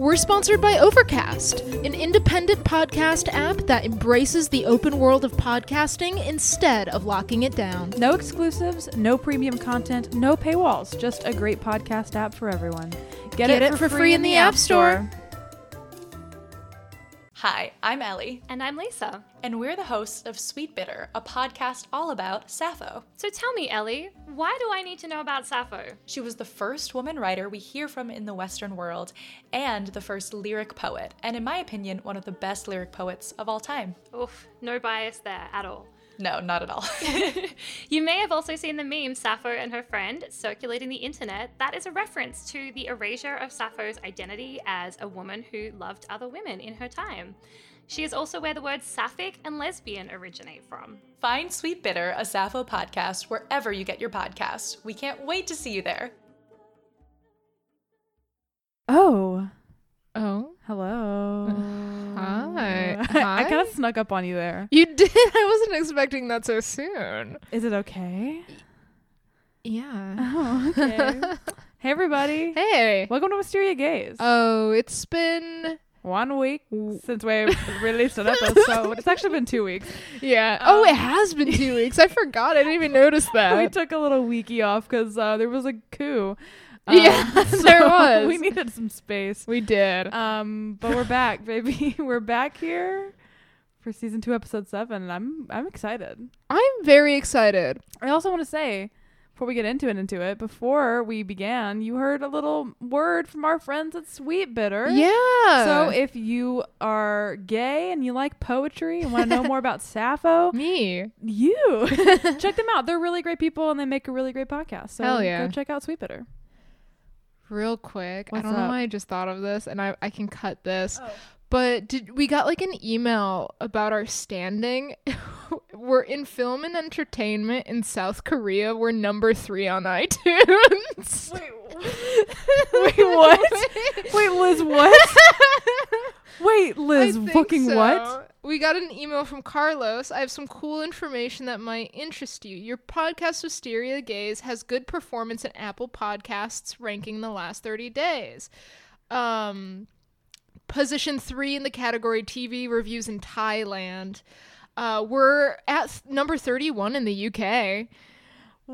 We're sponsored by Overcast, an independent podcast app that embraces the open world of podcasting instead of locking it down. No exclusives, no premium content, no paywalls, just a great podcast app for everyone. Get it for free in the App Store. Hi, I'm Ellie, And I'm Lisa. and we're the hosts of Sweet Bitter, a podcast all about Sappho. So tell me, Ellie, why do I need to know about Sappho? She was the first woman writer we hear from in the Western world, and the first lyric poet, and in my opinion, one of the best lyric poets of all time. Oof, no bias there at all. No, not at all. You may have also seen the meme Sappho and her friend circulating the internet. That is a reference to the erasure of Sappho's identity as a woman who loved other women in her time. She is also where the words sapphic and lesbian originate from. Find Sweet Bitter, a Sappho podcast, wherever you get your podcasts. We can't wait to see you there. Oh, Oh, hello. hi. Uh-huh. Mm. I uh-huh. kind of snuck up on you there. you did. I wasn't expecting that so soon. Is it okay? Yeah. Oh, okay. hey, everybody. Hey. Welcome to Wisteria Gaze. Oh, it's been One week since we released an episode. It's actually been two weeks. yeah. oh, it um, has been two weeks. I forgot. I didn't even notice that. we took a little weeky off because uh, there was a coup. Yeah, there was. We needed some space. we did. Um, but we're back, baby. we're back here for season two, episode seven, and I'm I'm excited. I'm very excited. I also want to say, before we get into it, into it, before we began, you heard a little word from our friends at Sweet Bitter. Yeah. So if you are gay and you like poetry and want to know more about Sappho, me. you check them out. They're really great people and they make a really great podcast. So Hell yeah. go check out Sweet Bitter. Real quick. What's I don't know why I just thought of this and I, I can cut this. Oh. But did we got like an email about our standing? we're in film and entertainment in South Korea. We're number three on iTunes. Wait, what? Wait, Liz, what? Wait, Liz, fucking so. what? We got an email from Carlos. I have some cool information that might interest you. Your podcast, Wisteria Gaze, has good performance in Apple Podcasts ranking the last 30 days. Um, position three in the category TV reviews in Thailand. Uh, we're at number 31 in the UK.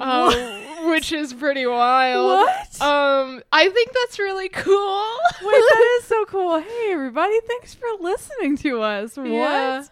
Um, which is pretty wild. What? Um, I think that's really cool. Wait, that is so cool. Hey, everybody, thanks for listening to us. Yeah. What?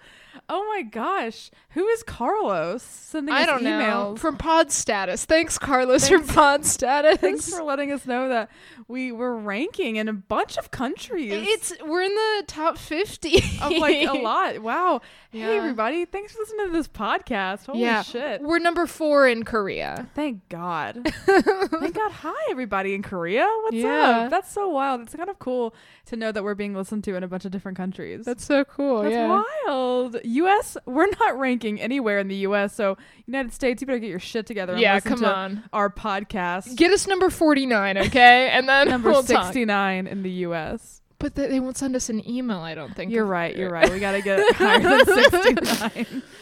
Oh my gosh. Who is Carlos sending I us don't know. emails? From Pod Status. Thanks, Carlos, Thanks- from Pod Status. Thanks for letting us know that we were ranking in a bunch of countries. It's we're in the top fifty of like a lot. Wow. Hey everybody, thanks for listening to this podcast. Holy yeah, shit. We're number four in Korea. Thank God. Thank God. Hi, everybody in Korea. What's Yeah. up? That's so wild. It's kind of cool to know that we're being listened to in a bunch of different countries. That's so cool. That's yeah. wild. U.S. We're not ranking anywhere in the U.S. So United States, you better get your shit together. Yeah, come to on. Our podcast, Get us number forty nine, okay? And then number we'll talk. sixty-nine in the U.S. But they, they won't send us an email. I don't think. You're right. You're right. We gotta get higher than sixty-nine.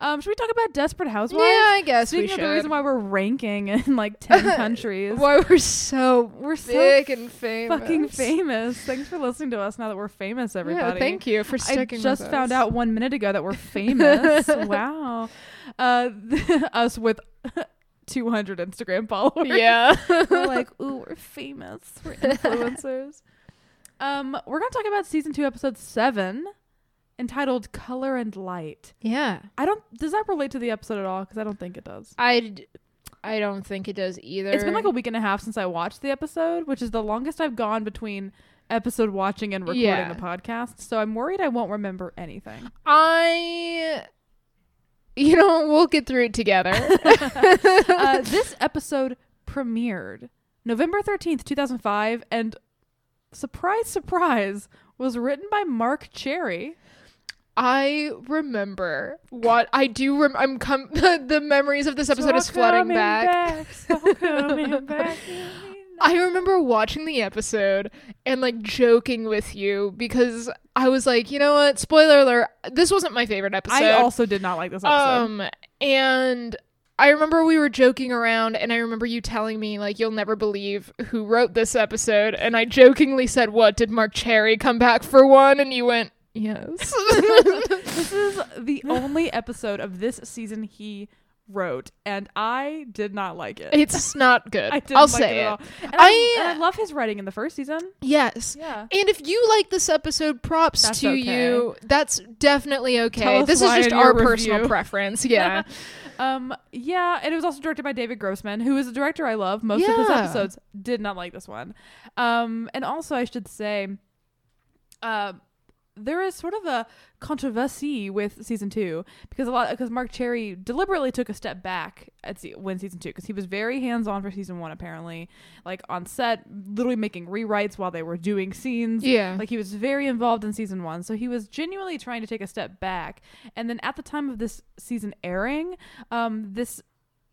Um, should we talk about Desperate Housewives? Yeah, I guess Speaking we of should. the reason why we're ranking in like ten countries, Why we're so we're so big and famous. fucking famous. Thanks for listening to us. Now that we're famous, everybody. Yeah, thank you for sticking. I just found out one minute ago that we're famous. wow. Uh, us with 200 Instagram followers. Yeah. we're like, ooh, we're famous. We're influencers. um, we're gonna talk about season two, episode seven, entitled "Color and Light." yeah. I don't. Does that relate to the episode at all? Because I don't think it does. I I don't think it does either. It's been like a week and a half since I watched the episode, which is the longest I've gone between episode watching and recording Yeah. the podcast. So I'm worried I won't remember anything. I. You know, we'll get through it together. uh, this episode premiered November 13th, 2005, and surprise, surprise, was written by Marc Cherry. I remember what I do. Rem- I'm com- the memories of this episode is flooding Coming back. so back. I remember watching the episode and like joking with you because I was like, you know what? Spoiler alert. This wasn't my favorite episode. I also did not like this episode. um and I remember we were joking around, and I remember you telling me like you'll never believe who wrote this episode, and I jokingly said, "What did Marc Cherry come back for one?" And you went, "Yes." This is the only episode of this season he wrote, and I did not like it. it's not good. I didn't I'll like say it at all. And I- I, and I love his writing in the first season. Yes. Yeah. And if you like this episode, props That's to okay. you. That's definitely okay. This is just our personal review. preference. Yeah. Um, yeah, and it was also directed by David Grossman, who is a director I love. Most of his episodes did not like this one. Um, and also I should say, uh, there is sort of a controversy with season two because a lot because Marc Cherry deliberately took a step back at se- when season two because he was very hands on for season one apparently, like on set, literally making rewrites while they were doing scenes. Yeah. Like he was very involved in season one, so he was genuinely trying to take a step back. And then at the time of this season airing, um, this.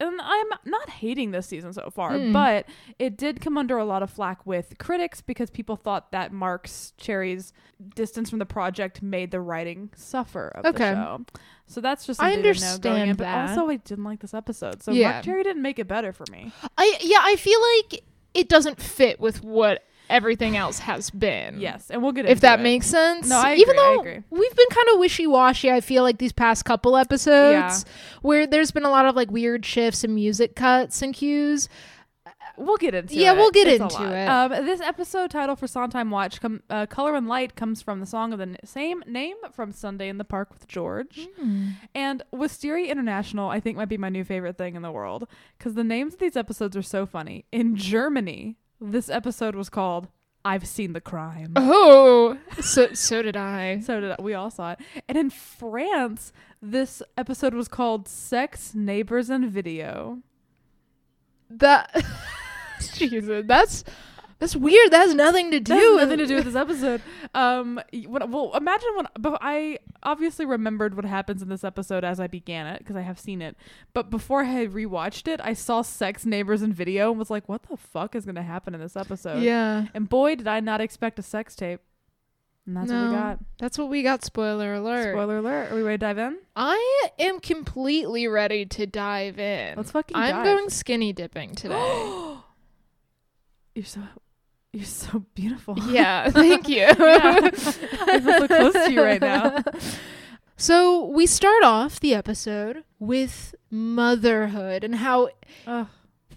And I'm not hating this season so far, Mm. but it did come under a lot of flack with critics because people thought that Marc's Cherry's distance from the project made the writing suffer of Okay. the show. So that's just I something to know going in. understand But that. also, I didn't like this episode, so Yeah. Marc Cherry didn't make it better for me. I yeah, I feel like it doesn't fit with what everything else has been. Yes, and we'll get into it. If that it. makes sense. No, I Even agree, I though agree. we've been kind of wishy washy, I feel like these past couple episodes where there's been a lot of like weird shifts and music cuts and cues. We'll get into it. Yeah, it. we'll get It's into it. Um, this episode title for Sondheim Watch, com- uh, Color and Light, comes from the song of the n- same name from Sunday in the Park with George. And Wisteria International, I think, might be my new favorite thing in the world because the names of these episodes are so funny. In Germany, this episode was called I've Seen the Crime. Oh, so so did I. So did I. we all saw it. And in France, this episode was called Sex, Neighbors, and Video. That Jesus, that's that's weird. That has nothing to do That has with nothing to do with this episode. Um, when, well, imagine when, but I obviously remembered what happens in this episode as I began it because I have seen it. But before I had rewatched it, I saw sex, neighbors, and video, and was like, "What the fuck is going to happen in this episode?" Yeah. And boy, did I not expect a sex tape. And that's what we No. got. That's what we got. Spoiler alert. Spoiler alert. Are we ready to dive in? I am completely ready to dive in. Let's fucking I'm dive. going skinny dipping today. You're so, you're so beautiful. yeah, thank you. Yeah. I feel so close to you right now. So we start off the episode with motherhood and how Ugh.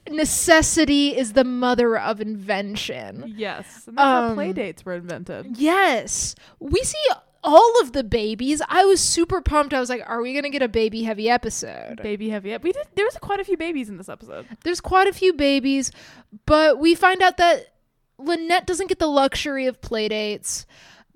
necessity is the mother of invention. Yes. And that's how Um, play dates were invented. Yes. We see all of the babies. I was super pumped. I was like, are we going to get a baby heavy episode? Baby heavy. We did. There was quite a few babies in this episode. There's quite a few babies, but we find out that Lynette doesn't get the luxury of playdates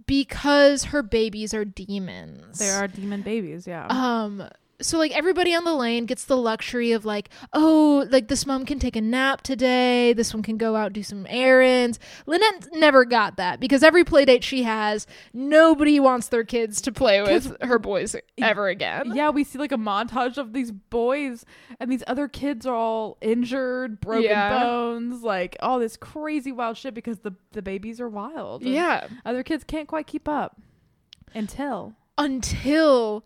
because her babies are demons. There are demon babies. Yeah. Um so like everybody on the lane gets the luxury of like, oh, like this mom can take a nap today, this one can go out do some errands. Lynette never got that because every play date she has, nobody wants their kids to play with her boys ever again. yeah, we see like a montage of these boys, and these other kids are all injured, broken Yeah. bones, like all this crazy wild shit because the the babies are wild. Yeah. Other kids can't quite keep up until. Until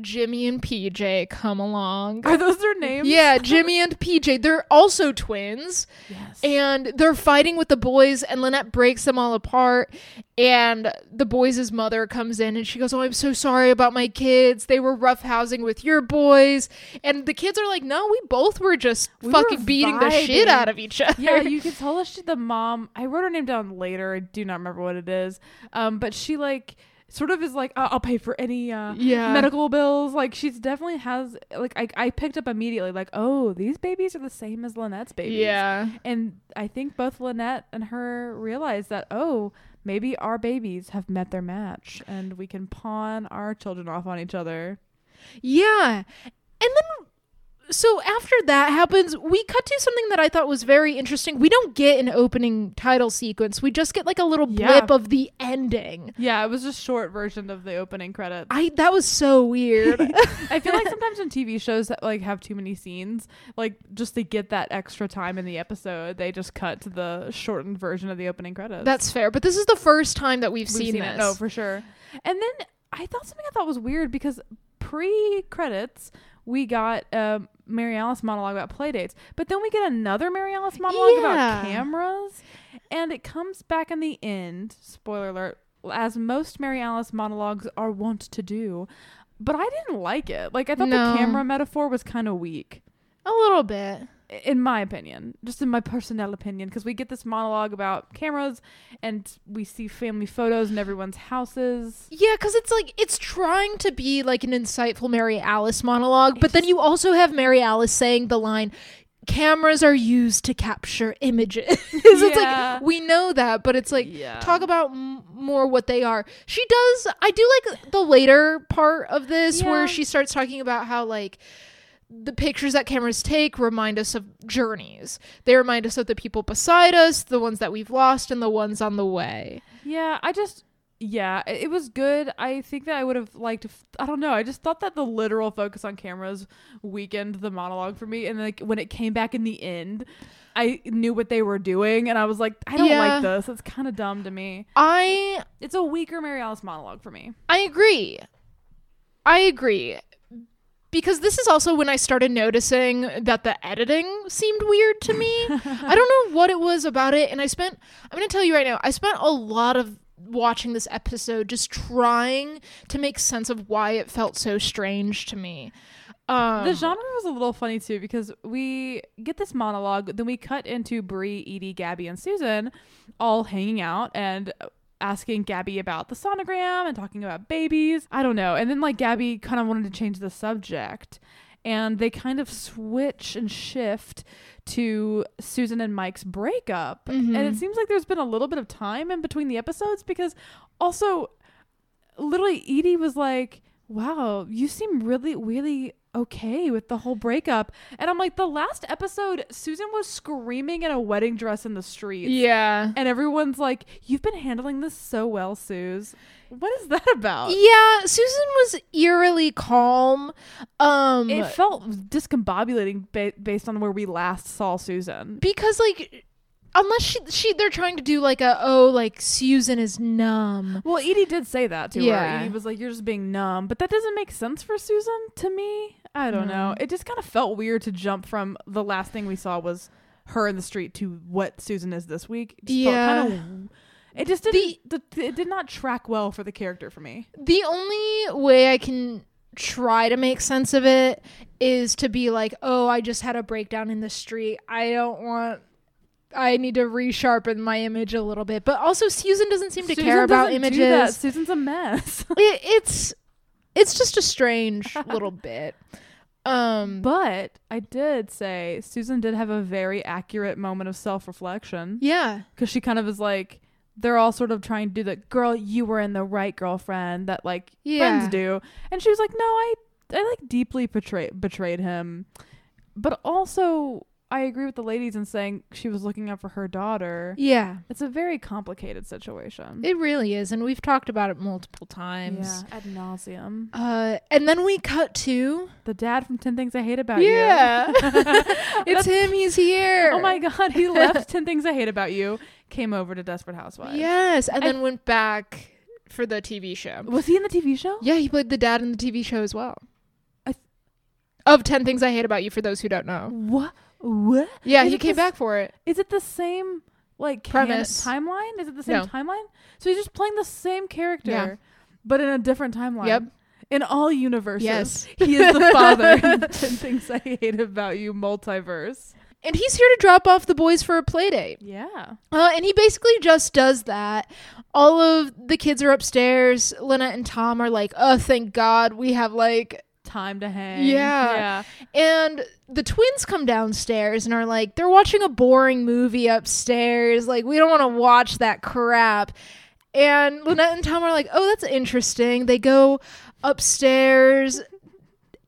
Jimmy and PJ come along. Are those their names? Yeah, Jimmy and PJ. They're also twins. Yes. and they're fighting with the boys and lynette breaks them all apart and the boys' mother comes in and she goes oh i'm so sorry about my kids they were roughhousing with your boys and the kids are like no we both were just We were fucking beating the shit out of each other yeah, you can tell us she the mom. I wrote her name down later. I do not remember what it is. Um, but she like sort of is like, "Uh, I'll pay for any uh Yeah. medical bills. Like she's definitely has like I I picked up immediately like, oh, these babies are the same as Lynette's babies. yeah And I think both Lynette and her realize that oh. Maybe our babies have met their match and we can pawn our children off on each other. yeah and then so after that happens we cut to something that i thought was very interesting we don't get an opening title sequence we just get like a little blip Yeah. of the ending Yeah, it was a short version of the opening credits. i that was so weird I feel like sometimes when TV shows that like have too many scenes, like just to get that extra time in the episode, they just cut to the shortened version of the opening credits. That's fair, but this is the first time that we've, We've seen, seen this. it. No, for sure. And then I thought something I thought was weird because pre credits we got a Mary Alice monologue about playdates. But then we get another Mary Alice monologue Yeah. about cameras. And it comes back in the end, spoiler alert, as most Mary Alice monologues are wont to do. But I didn't like it. Like I thought No. the camera metaphor was kind of weak A little bit. In my opinion, just in my personnel opinion, because we get this monologue about cameras and we see family photos in everyone's houses. Yeah, because it's like it's trying to be like an insightful Mary Alice monologue, but then you also have Mary Alice saying the line, "Cameras are used to capture images." it's Yeah. like we know that, but it's like Yeah. talk about m- more what they are. She does. I do like the later part of this Yeah. where she starts talking about how like. The pictures that cameras take remind us of journeys. They remind us of the people beside us, the ones that we've lost, and the ones on the way. Yeah, I just, yeah, it, was good. I think that I would have liked, I don't know, I just thought that the literal focus on cameras weakened the monologue for me. And like when it came back in the end, I knew what they were doing, and I was like, I don't Yeah. like this. It's kind of dumb to me. I It's a weaker Mary Alice monologue for me. I agree. I agree. Because this is also when I started noticing that the editing seemed weird to me. I don't know what it was about it. And I spent, I'm going to tell you right now, I spent a lot of watching this episode just trying to make sense of why it felt so strange to me. Um, the genre was a little funny too because we get this monologue, then we cut into Bree, Edie, Gabby, and Susan all hanging out and asking Gabby about the sonogram and talking about babies. I don't know. And then like Gabby kind of wanted to change the subject. And they kind of switch and shift to Susan and Mike's breakup. Mhm. And it seems like there's been a little bit of time in between the episodes because also literally Edie was like, "Wow, you seem really, really okay with the whole breakup." And I'm like, the last episode, Susan was screaming in a wedding dress in the street. yeah. and everyone's like, "You've been handling this so well, Suze. What is that about?" Yeah, Susan was eerily calm. Um It felt discombobulating ba- based on where we last saw Susan. because like unless she she they're trying to do like a oh like Susan is numb. Well, Edie did say that to Yeah. her. Edie was like, "You're just being numb," but that doesn't make sense for Susan to me. I don't know. It just kind of felt weird to jump from the last thing we saw was her in the street to what Susan is this week. It Yeah. kind of. It just didn't. The, it did not track well for the character for me. The only way I can try to make sense of it is to be like, "Oh, I just had a breakdown in the street. I don't want I need to resharpen my image a little bit." But also Susan doesn't seem to Susan care about doesn't do that. images. Susan's a mess. It, it's it's just a strange little bit. Um but I did say Susan did have a very accurate moment of self reflection. yeah. because she kind of is like they're all sort of trying to do the girl you were in the right girlfriend that like Yeah. friends do and she was like no i i like deeply betrayed betrayed him but also i agree with the ladies in saying she was looking out for her daughter Yeah. it's a very complicated situation It really is and we've talked about it multiple times. yeah ad nauseum Uh and then we cut to the dad from 10 things i hate about Yeah. you Yeah. it's him, he's here. oh my god he left 10 things i hate about you came over to desperate housewives Yes, and I- then went back for the TV show. was he in the tv show Yeah, he played the dad in the TV show as well. I th- of 10 Things I Hate About You for those who don't know. what what Yeah, Is he came this- back for it. Is it the same like Premise. timeline? Is it the same No. timeline? So he's just playing the same character, Yeah. but in a different timeline. Yep. In all universes, Yes. he is the father Ten Things I Hate About You multiverse. And he's here to drop off the boys for a play date. Yeah. Uh, and he basically just does that. All of the kids are upstairs. Lynette and Tom are like, oh, thank God we have like Time to hang. Yeah. And the twins come downstairs and are like, they're watching a boring movie upstairs. Like, we don't want to watch that crap. And Lynette and Tom are like, oh, that's interesting. They go upstairs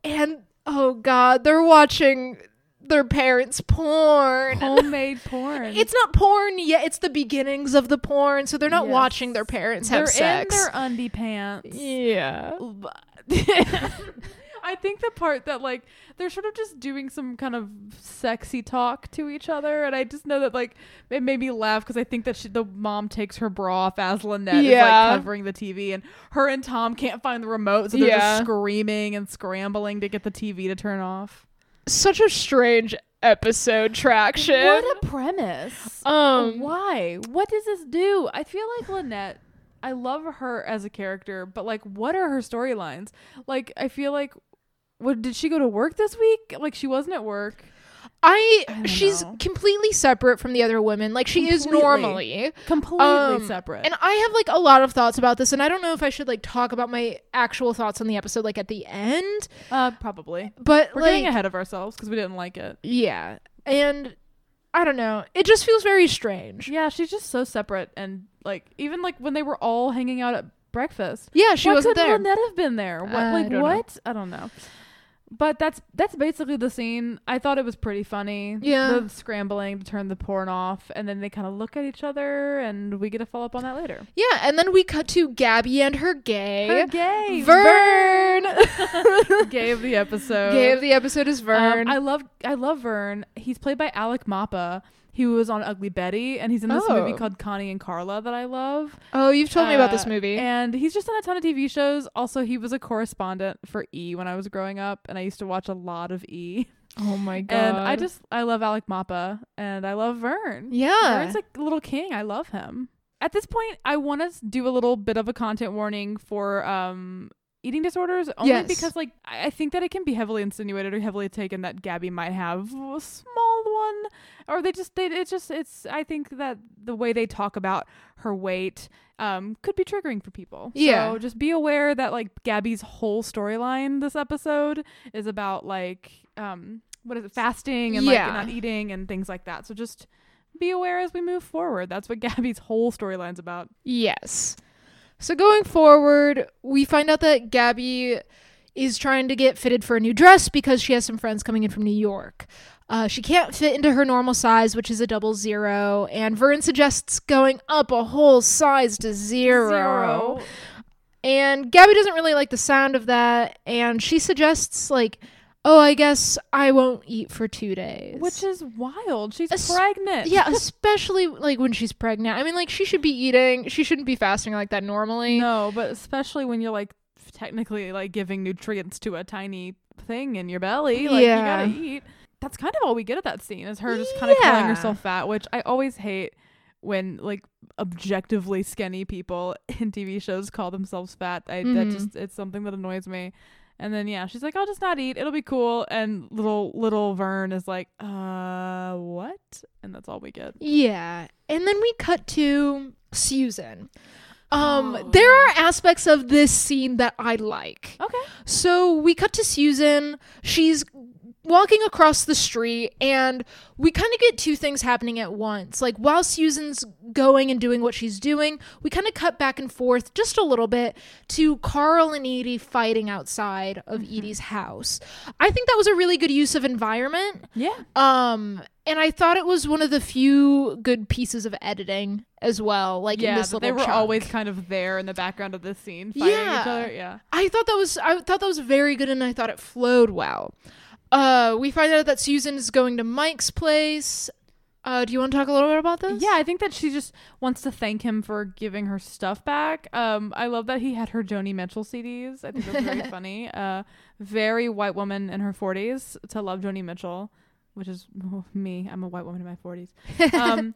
and, oh, God, they're watching their parents' porn. Homemade porn. It's not porn yet. It's the beginnings of the porn. So they're not Yes. watching their parents have They're sex. in their undie pants. yeah. I think the part that like they're sort of just doing some kind of sexy talk to each other, and I just know that like it made me laugh because I think that she, the mom takes her bra off as Lynette is like covering the TV, and her and Tom can't find the remote, so they're Yeah. just screaming and scrambling to get the TV to turn off. such a strange episode traction. What a premise. um Why? What does this do? I feel like Lynette. I love her as a character, but like, what are her storylines? Like, I feel like, what did she go to work this week? Like, she wasn't at work. I, I she's know. completely separate from the other women. Like she is normally. Completely Um, separate. And I have like a lot of thoughts about this and I don't know if I should like talk about my actual thoughts on the episode like at the end, uh, probably. but We're like getting ahead of ourselves because we didn't like it. yeah. And I don't know. It just feels very strange. Yeah, she's just so separate, and like even like when they were all hanging out at breakfast, Yeah, she Why wasn't couldn't there. Lynette have been there? What, I like know. what? I don't know. But that's that's basically the scene. I thought it was pretty funny. Yeah. the scrambling to turn the porn off, and then they kind of look at each other, and we get to follow up on that later. Yeah, and then we cut to Gabby and her gay. Her gay Vern. gay of the episode. gay of the episode is Um, Vern. I love I love Vern. He's played by Alec Mapa. He was on Ugly Betty, and he's in this movie Oh. called Connie and Carla that I love. oh, you've told me about this Uh, movie. And he's just done a ton of TV shows. Also, he was a correspondent for E when I was growing up, and I used to watch a lot of E. oh my god. And I just I love Alec Mapa, and I love Vern. Yeah. Vern's like a little king. I love him. At this point, I want to do a little bit of a content warning for um eating disorders, only Yes. because like I think that it can be heavily insinuated or heavily taken that Gabby might have a small one, or they just they it just it's I think that the way they talk about her weight um could be triggering for people. Yeah. So just be aware that like Gabby's whole storyline this episode is about like um what is it fasting and Yeah. like not eating and things like that. So just be aware as we move forward. That's what Gabby's whole storyline's about. Yes. So going forward, we find out that Gabby is trying to get fitted for a new dress because she has some friends coming in from New York. Uh, she can't fit into her normal size, which is a double zero, and Vern suggests going up a whole size to zero. And Gabby doesn't really like the sound of that, and she suggests like, "Oh, I guess I won't eat for two days." Which is wild. She's Es- pregnant. yeah, especially like when she's pregnant. I mean, like she should be eating. She shouldn't be fasting like that normally. No, but especially when you're like technically like giving nutrients to a tiny thing in your belly. Like Yeah. you gotta eat. That's kind of all we get at that scene is her just kind of calling herself fat, which I always hate when like objectively skinny people in TV shows call themselves fat. I that Mhm. just it's something that annoys me. And then yeah, she's like, I'll just not eat. It'll be cool. And little little Vern is like, uh, what? And that's all we get. Yeah. And then we cut to Susan. Um, Oh. there are aspects of this scene that I like. Okay. So we cut to Susan. She's walking across the street, and we kind of get two things happening at once. Like, while Susan's going and doing what she's doing, we kind of cut back and forth just a little bit to Carl and Edie fighting outside of Edie's house. I think that was a really good use of environment. Yeah. Um, and I thought it was one of the few good pieces of editing as well. Like in yeah, this little they were chunk. always kind of there in the background of this scene fighting Yeah. each other. Yeah. I thought that was I thought that was very good, and I thought it flowed well. Uh, we find out that Susan is going to Mike's place. Uh, do you want to talk a little bit about this? Yeah, I think that she just wants to thank him for giving her stuff back. Um, I love that he had her Joni Mitchell CDs. I think that's very funny. Uh, very white woman in her 40s to love Joni Mitchell, which is oh, me. I'm a white woman in my 40s. Um,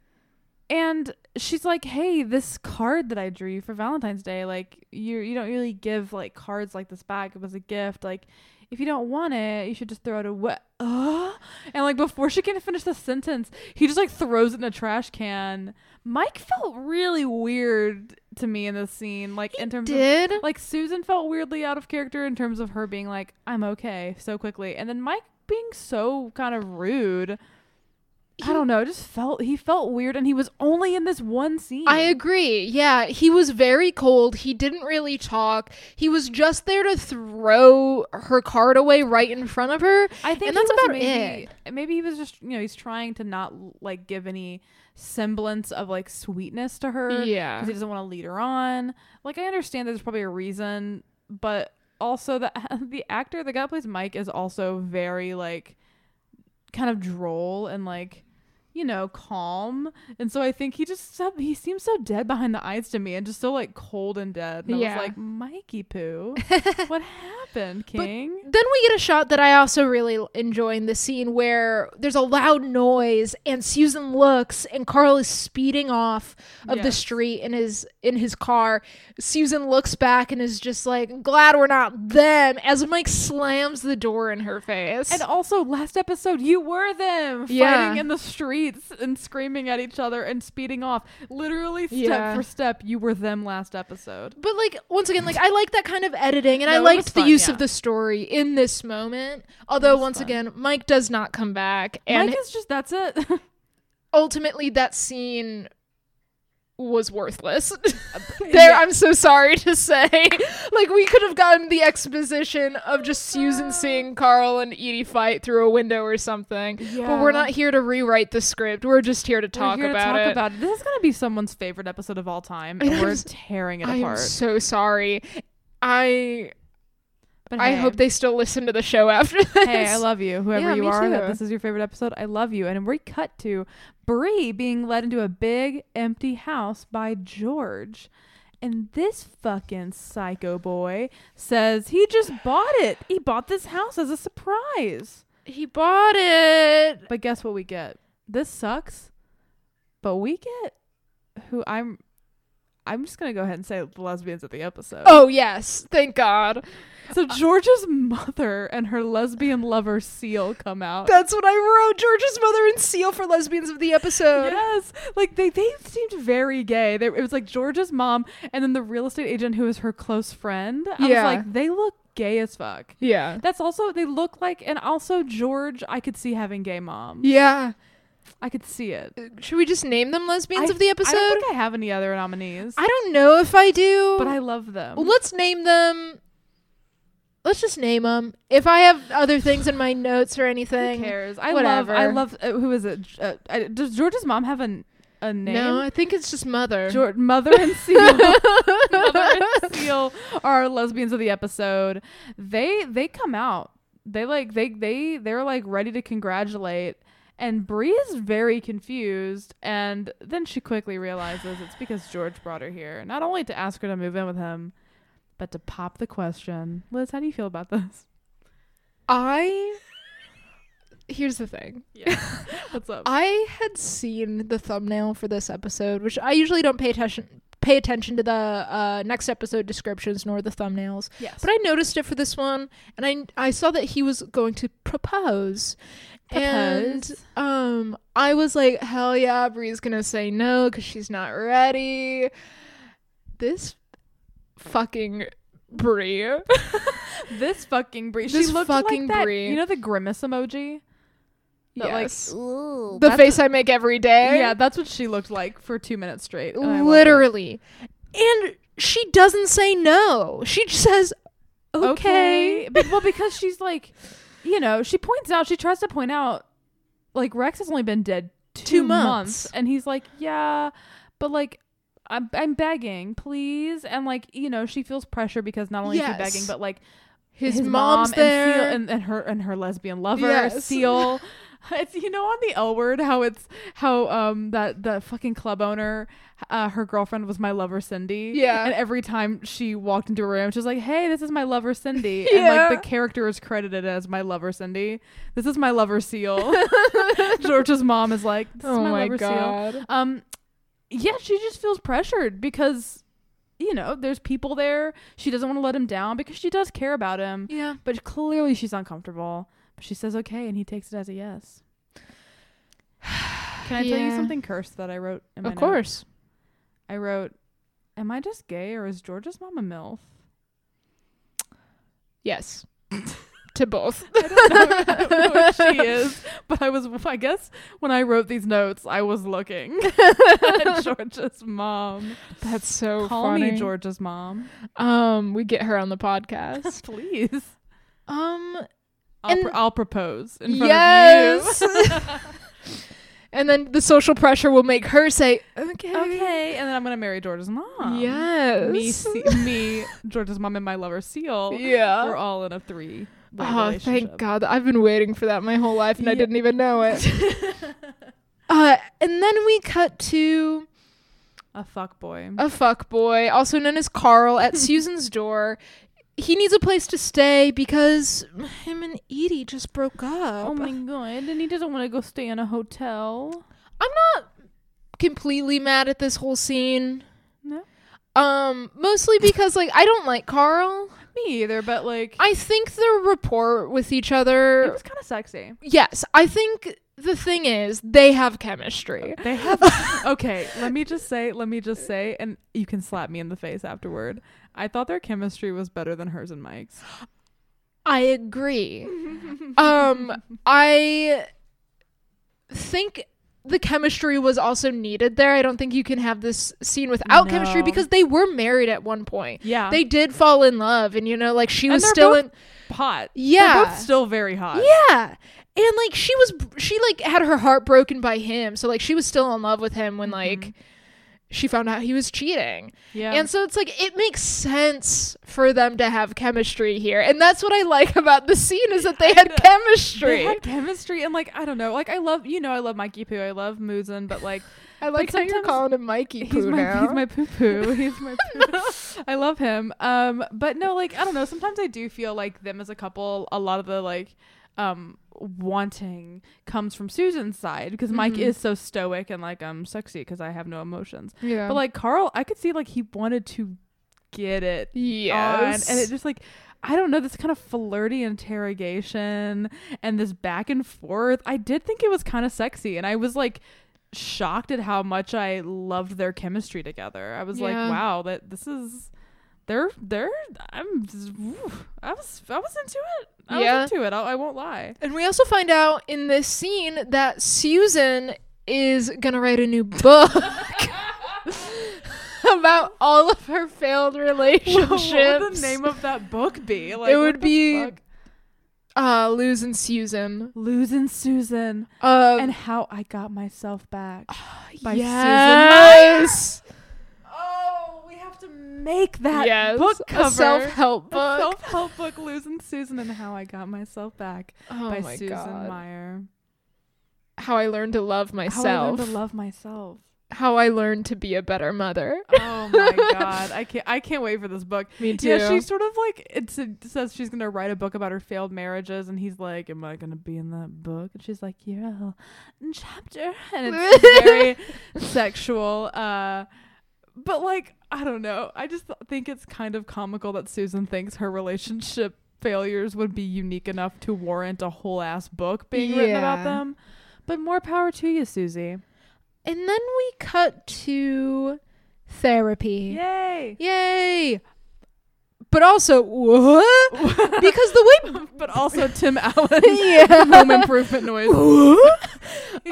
and she's like, "Hey, this card that I drew you for Valentine's Day, like you you don't really give like cards like this back. It was a gift. Like if you don't want it, you should just throw it away." Uh? And like before she can finish the sentence, he just like throws it in a trash can. Mike felt really weird to me in this scene, like in terms of like Susan felt weirdly out of character in terms of her being like, "I'm okay" so quickly, and then Mike being so kind of rude. I don't know. Just felt he felt weird, and he was only in this one scene. I agree. Yeah, he was very cold. He didn't really talk. He was just there to throw her card away right in front of her. I think and that's about maybe, Maybe he was just you know he's trying to not like give any semblance of like sweetness to her. Yeah. because he doesn't want to lead her on. Like I understand there's probably a reason, but also the the actor, the guy who plays Mike, is also very like kind of droll and like you know calm, and so I think he just he seems so dead behind the eyes to me, and just so like cold and dead. And Yeah. I was like, Mikey Poo, what happened, King? Then we get a shot that I also really enjoy in the scene where there's a loud noise and Susan looks and Carl is speeding off of the street in his in his car. Susan looks back and is just like, "Glad we're not them." As Mike slams the door in her face. and also, last episode, you were them Yeah. fighting in the streets and screaming at each other and speeding off. Literally, step Yeah. for step, you were them last episode. but like once again, like I like that kind of editing, and I liked the fun, use yeah. of the story in this moment. Although once fun. again, Mike does not come back, and Mike is just that's it. ultimately that scene was worthless. there, yeah. I'm so sorry to say. like we could have gotten the exposition of just Susan seeing Carl and Edie fight through a window or something. Yeah. But we're not here to rewrite the script. We're just here to talk we're here about to talk it. about it. This is gonna be someone's favorite episode of all time, and And we're I'm tearing it I am apart. so sorry. I but I hey, hope they still listen to the show after this. Hey, I love you. Whoever Yeah, you are, that this is your favorite episode. I love you. And we cut to Bree being led into a big empty house by George. And this fucking psycho boy says he just bought it. He bought this house as a surprise. He bought it. But guess what we get? This sucks. But we get who I'm I'm just gonna go ahead and say the lesbians of the episode. Oh yes, thank God. So uh, George's mother and her lesbian lover Ceal come out. That's what I wrote. George's mother and Ceal for lesbians of the episode. Yes, like they they seemed very gay. They, it was like George's mom and then the real estate agent who is her close friend. I Yeah. was like, they look gay as fuck. Yeah. That's also they look like, and also George, I could see having gay moms. Yeah. I could see it. Should we just name them lesbians I- of the episode? I don't think I have any other nominees, I don't know if I do. but I love them. Well, let's name them. Let's just name them. If I have other things in my notes or anything, Who cares? I whatever. love. I love. Uh, who is it? Uh, I, does George's mom have a a name? No, I think it's just mother. George, Mother and Ceal. Mother and Ceal are lesbians of the episode. They they come out. They like they they they're like ready to congratulate. And Bree is very confused, and then she quickly realizes it's because George brought her here, not only to ask her to move in with him, but to pop the question. Liz, how do you feel about this? I. Here's the thing. Yeah, what's up? I had seen the thumbnail for this episode, which I usually don't pay attention pay attention to the uh, next episode descriptions nor the thumbnails. yes, But I noticed it for this one, and I I saw that he was going to propose. And um, I was like, hell yeah, Bree's gonna say no because she's not ready. This fucking Bree. this fucking Bree. This she looked fucking like that. Bree. You know the grimace emoji. That, like, yes. ooh, the face I make every day. Yeah, that's what she looked like for two minutes straight. and I loved it. literally. And she doesn't say no. She just says, okay. But, well, because she's like, you know, she points out, she tries to point out, like Rex has only been dead two, Two months. months. and he's like, yeah, but like. I'm, I'm begging, please, and like you know, she feels pressure because not only is she begging, but like His, mom mom's and there. Ceal and, and her and her lesbian lover Yes. Ceal. It's you know on the L word how it's how um that the fucking club owner uh her girlfriend was my lover Cindy Yeah. and every time she walked into a room she was like hey this is my lover Cindy and like the character is credited as my lover Cindy this is my lover Ceal George's mom is like this is oh my, my lover Ceal god. um yeah she just feels pressured because you know there's people there she doesn't want to let him down because she does care about him Yeah. but clearly she's uncomfortable. She says okay, and he takes it as a yes. Can I tell you Yeah. something cursed that I wrote? In my Of notes? course. I wrote, "Am I just gay, or is George's mom a milf?" Yes. to both. I don't know, I don't know if she is, but I was. I guess when I wrote these notes, I was looking at George's mom. That's so Call funny. me George's mom, Um, we get her on the podcast. please. um, I'll, And- pr- I'll propose in front yes. of you. and then the social pressure will make her say, "Okay, okay, and then I'm gonna marry George's mom. yes, me, me, George's mom, and my lover Ceal. yeah." We're all in a three. Oh, thank God! I've been waiting for that my whole life, and I didn't even know it. uh, and then we cut to A fuck boy. a fuck boy, also known as Carl, at Susan's door. He needs a place to stay because him and Edie just broke up. Oh my god! And he doesn't want to go stay in a hotel. I'm not completely mad at this whole scene. No, Um, mostly because like I don't like Carl. me either. But like, I think their rapport with each other it was kind of sexy. Yes, I think the thing is they have chemistry. They have. okay, let me just say. Let me just say, and you can slap me in the face afterward. I thought their chemistry was better than hers and Mike's. I agree. um, I think the chemistry was also needed there. I don't think you can have this scene without chemistry because they were married at one point. Yeah, They did fall in love, and you know, like she was still both in. hot. Yeah. Still very hot. Yeah. And like she was she like had her heart broken by him. So like she was still in love with him when like she found out he was cheating. Yeah. And so it's like it makes sense for them to have chemistry here. And that's what I like about the scene is that they had chemistry. They had chemistry and like I don't know, like I love you know I love Mikey Poo, I love Muzin, but like I like how you're calling him Mikey he's Poo my now. he's my poo poo. He's my poo. I love him. Um, but no, like I don't know. Sometimes I do feel like them as a couple. A lot of the like, um, wanting comes from Susan's side because Mike Mhm. is so stoic and like I'm sexy because I have no emotions. yeah. But like Carl, I could see like he wanted to get it yes. on, and it just like. I don't know this kind of flirty interrogation and this back and forth. I did think it was kind of sexy, and I was like shocked at how much I loved their chemistry together. I was like, wow, that this is they're they're I'm just, I was I was into it. I Yeah. was into it. I, I won't lie. And we also find out in this scene that Susan is gonna write a new book about all of her failed relationships. what would the name of that book be? Like, it would be fuck? uh losing Susan. losing Susan Um, and how I got myself back by yes. Have to make that yes. book cover. A self-help A book. self-help book, losing Susan and how I got myself back oh by my Susan god. Mayer. How I learned to love Myself. How I learned to love myself. How I learned to be a better mother. Oh my god, I can't! I can't wait for this book. Me too. Yeah, she's sort of like it says she's gonna write a book about her failed marriages, and he's like, "Am I gonna be in that book?" And she's like, "You're a chapter," and it's very sexual. Uh, but like, I don't know. I just th- think it's kind of comical that Susan thinks her relationship failures would be unique enough to warrant a whole ass book being written about them. But more power to you, Susie. And then we cut to therapy. Yay! Yay! But also, what? because the way but also Tim Allen Yeah. home improvement noise.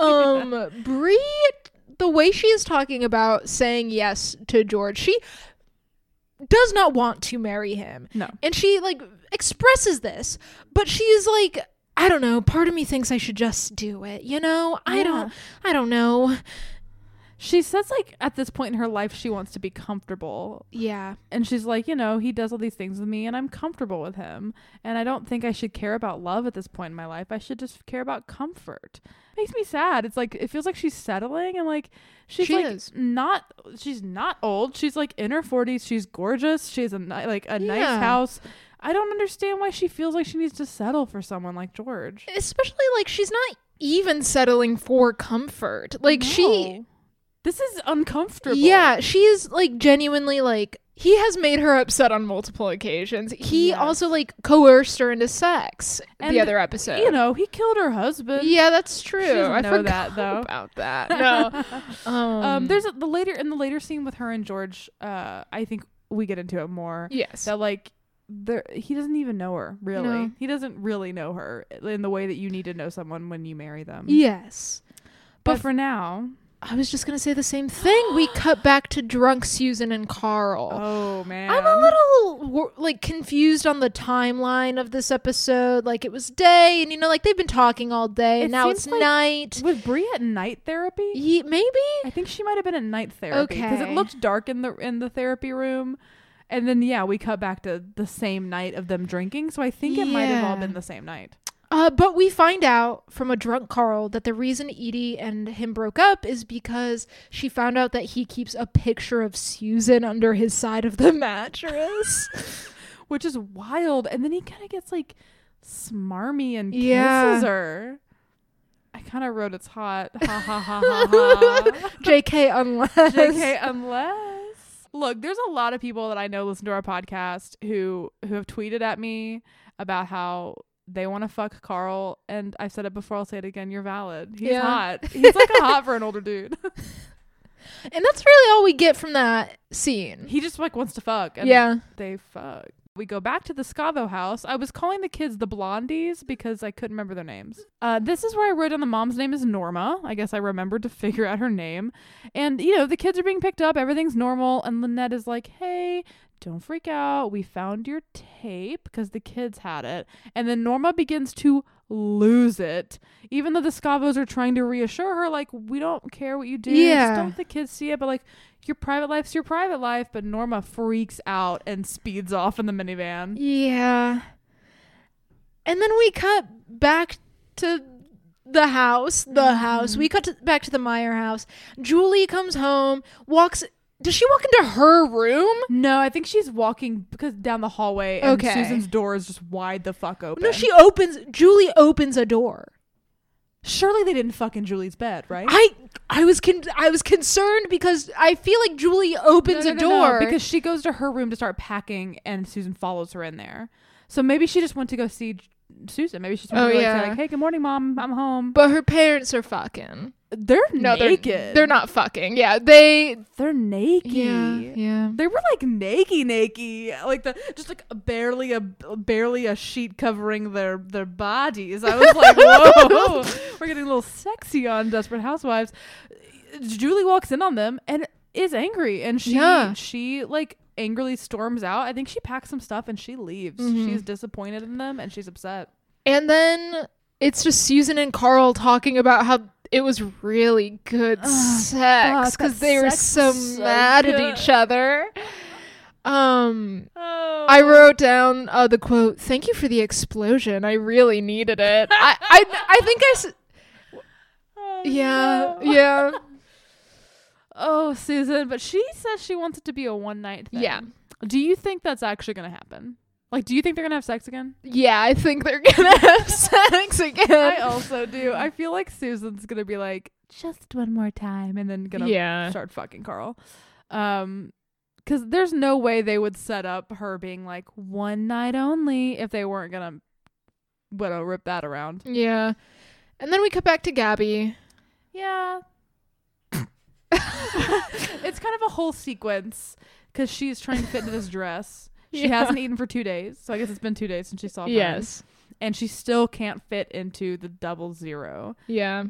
um Bree the way she is talking about saying yes to George, she does not want to marry him. No. And she like expresses this, but she's like I don't know, part of me thinks I should just do it, you know? I don't I don't know. She says like at this point in her life she wants to be comfortable. Yeah. And she's like, you know, he does all these things with me and I'm comfortable with him. And I don't think I should care about love at this point in my life. I should just care about comfort. Makes me sad. It's like it feels like she's settling and like she's She like is. not she's not old. She's like in her 40s. She's gorgeous. she's a ni- like a nice house. I don't understand why she feels like she needs to settle for someone like George. Especially like she's not even settling for comfort. Like she No. This is uncomfortable. Yeah, she's like genuinely like he has made her upset on multiple occasions. He Yes. also like coerced her into sex And, the other episode. You know, he killed her husband. yeah, that's true. I know forgot that, though. about that. No, um, Um, there's a, the later in the later scene with her and George. Uh, I think we get into it more. yes, That like there he doesn't even know her really. No. He doesn't really know her in the way that you need to know someone when you marry them. yes. But But for now, I was just gonna say the same thing. we cut back to drunk Susan and Carl. oh man, I'm a little like confused on the timeline of this episode. Like it was day, and you know, like they've been talking all day, It and now it's like- night. Was Bree at night therapy? Ye- maybe I think she might have been at night therapy because it looked dark in the in the therapy room. And then yeah, we cut back to the same night of them drinking. So I think it might have all been the same night. Uh, but we find out from a drunk Carl that the reason Edie and him broke up is because she found out that he keeps a picture of Susan under his side of the mattress. which is wild. And then he kind of gets like smarmy and Yeah. her. I kind of wrote it's hot. Ha ha ha ha ha. JK, unless. JK, unless look, there's a lot of people that I know listen to our podcast who who have tweeted at me about how they want to fuck Carl, and I've said it before. I'll say it again. You're valid. He's Yeah. hot. He's like a hot for an older dude. And that's really all we get from that scene. he just like wants to fuck. And yeah. they fuck. We go back to the Scavo house. I was calling the kids the Blondies because I couldn't remember their names. Uh, this is where I wrote down the mom's name is Norma. I guess I remembered to figure out her name. And, you know, the kids are being picked up. Everything's normal. And Lynette is like, hey, don't freak out. We found your tape because the kids had it. And then Norma begins to lose it. Even though the Scavos are trying to reassure her, like, we don't care what you do. Yeah. Just don't let the kids see it. But, like, your private life's your private life. But Norma freaks out and speeds off in the minivan. Yeah. And then we cut back to the house. The house. We mm-hmm. cut to, back to the Mayer house. Julie comes home, walks. Does she walk into her room? No, I think she's walking because down the hallway and Okay. Susan's door is just wide the fuck open. No, she opens. Julie opens a door. surely they didn't fuck in Julie's bed, right? I I was con- I was concerned because I feel like Julie opens No, a no, no, no, door because she goes to her room to start packing and Susan follows her in there. So maybe she just went to go see Susan. Maybe she's Oh, yeah. like, "Hey, good morning, mom. I'm home." but her parents are fucking. They're No, they're- naked. They're, not fucking. Yeah, they. They're naked. Yeah, yeah. They were like naked, naked, like the just like barely a barely a sheet covering their their bodies. I was like, whoa, we're getting a little sexy on Desperate Housewives. Julie walks in on them and is angry, and she Yeah. she like angrily storms out. I think she packs some stuff and she leaves. Mhm. She's disappointed in them and she's upset. And then it's just Susan and Carl talking about how it was really good sex because they were so, so mad at each other. Um, Oh, I wrote down uh, the quote. Thank you for the explosion. I really needed it. I, I, I think I. S- Oh, yeah, no. yeah, Oh, Susan, but she says she wants it to be a one night thing. Yeah. Do you think that's actually going to happen? Like, do you think they're going to have sex again? yeah. I think they're gonna have sex again. I also do. I feel like Susan's going to be like, just one more time, and then to yeah, start fucking Carl. Um, because there's no way they would set up her being like one night only if they weren't going to, well, rip that around. yeah. And then we cut back to Gabby. Yeah. it's kind of a whole sequence because she's trying to fit into this dress. She Yeah. hasn't eaten for two days, so I guess it's been two days since she saw friends. Yes. and she still can't fit into the double zero. Yeah.